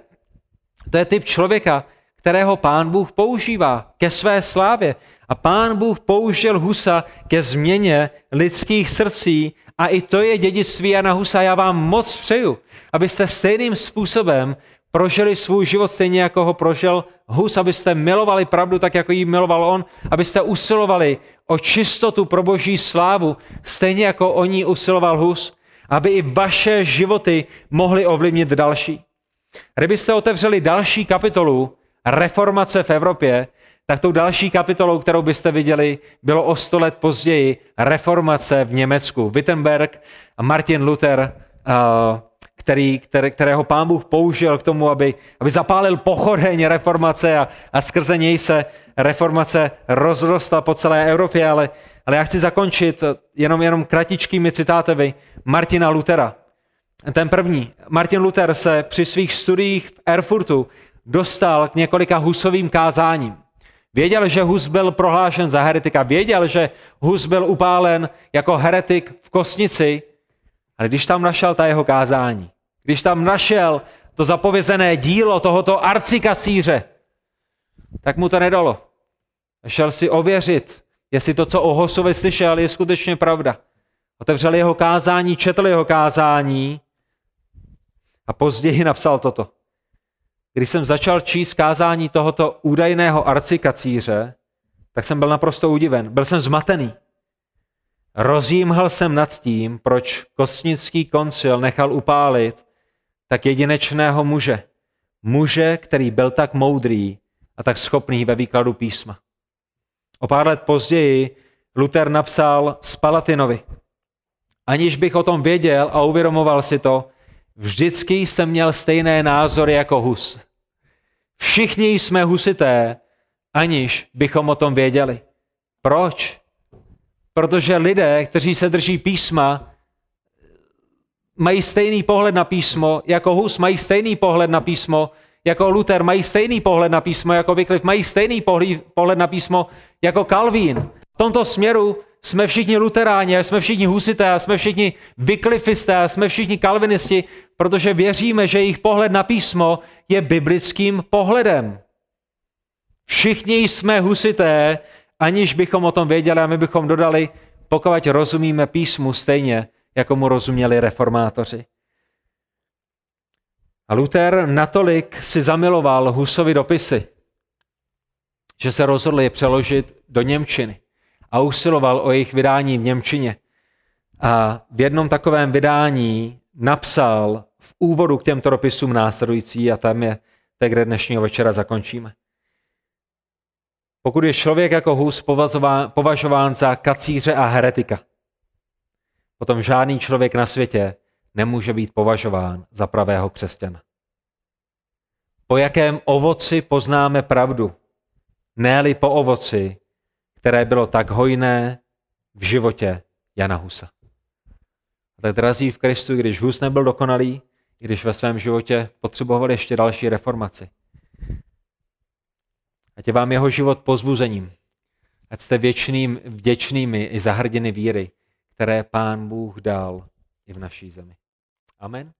Speaker 1: to je typ člověka, kterého pán Bůh používá ke své slávě. A pán Bůh použil Husa ke změně lidských srdcí a i to je dědictví Jana Husa. Já vám moc přeju, abyste stejným způsobem prožili svůj život stejně, jako ho prožil Hus, abyste milovali pravdu tak, jako ji miloval on, abyste usilovali o čistotu pro boží slávu, stejně jako o ní usiloval Hus, aby i vaše životy mohly ovlivnit další. Kdybyste otevřeli další kapitolu reformace v Evropě, tak tou další kapitolou, kterou byste viděli, bylo o sto let později reformace v Německu. Wittenberg a Martin Luther, který, který, kterého pán Bůh použil k tomu, aby, aby zapálil pochodeň reformace a, a skrze něj se reformace rozrostla po celé Evropě, ale, ale já chci zakončit jenom, jenom kratičkými citáty Martina Luthera. Ten první, Martin Luther se při svých studiích v Erfurtu dostal k několika Husovým kázáním. Věděl, že Hus byl prohlášen za heretika, věděl, že Hus byl upálen jako heretik v Kosnici, ale když tam našel ta jeho kázání, když tam našel to zapovězené dílo tohoto arcikacíře, tak mu to nedalo. Šel si ověřit, jestli to, co o Husovi slyšel, je skutečně pravda. Otevřel jeho kázání, četl jeho kázání a později napsal toto. Když jsem začal číst kázání tohoto údajného arcikacíře, tak jsem byl naprosto udiven. Byl jsem zmatený. Rozjímhal jsem nad tím, proč kostnický koncil nechal upálit tak jedinečného muže. Muže, který byl tak moudrý a tak schopný ve výkladu písma. O pár let později Luther napsal Spalatinovi. Aniž bych o tom věděl a uvědomoval si to, Vždycky jsem měl stejné názory jako Hus. Všichni jsme husité, aniž bychom o tom věděli. Proč? Protože lidé, kteří se drží písma, mají stejný pohled na písmo, jako Hus mají stejný pohled na písmo, jako Luther mají stejný pohled na písmo, jako Wycliffe mají stejný pohled na písmo, jako Calvin. V tomto směru jsme všichni luteráni, jsme všichni husité, jsme všichni vyklifisté, jsme všichni kalvinisti, protože věříme, že jejich pohled na písmo je biblickým pohledem. Všichni jsme husité, aniž bychom o tom věděli a my bychom dodali, pokud rozumíme písmu stejně, jako mu rozuměli reformátoři. A Luther natolik si zamiloval Husovi dopisy, že se rozhodl je přeložit do Němčiny a usiloval o jejich vydání v Němčině. A v jednom takovém vydání napsal v úvodu k těmto dopisům následující a tam je, to kde dnešního večera zakončíme. Pokud je člověk jako Hus považován za kacíře a heretika, potom žádný člověk na světě nemůže být považován za pravého křesťana. Po jakém ovoci poznáme pravdu? Ne po ovoci, které bylo tak hojné v životě Jana Husa. A tak drazí v Kristu, když Hus nebyl dokonalý, i když ve svém životě potřeboval ještě další reformaci. A tě vám jeho život pozbuzením. ať jste věčným, vděčnými i za hrdiny víry, které Pán Bůh dal i v naší zemi. Amen.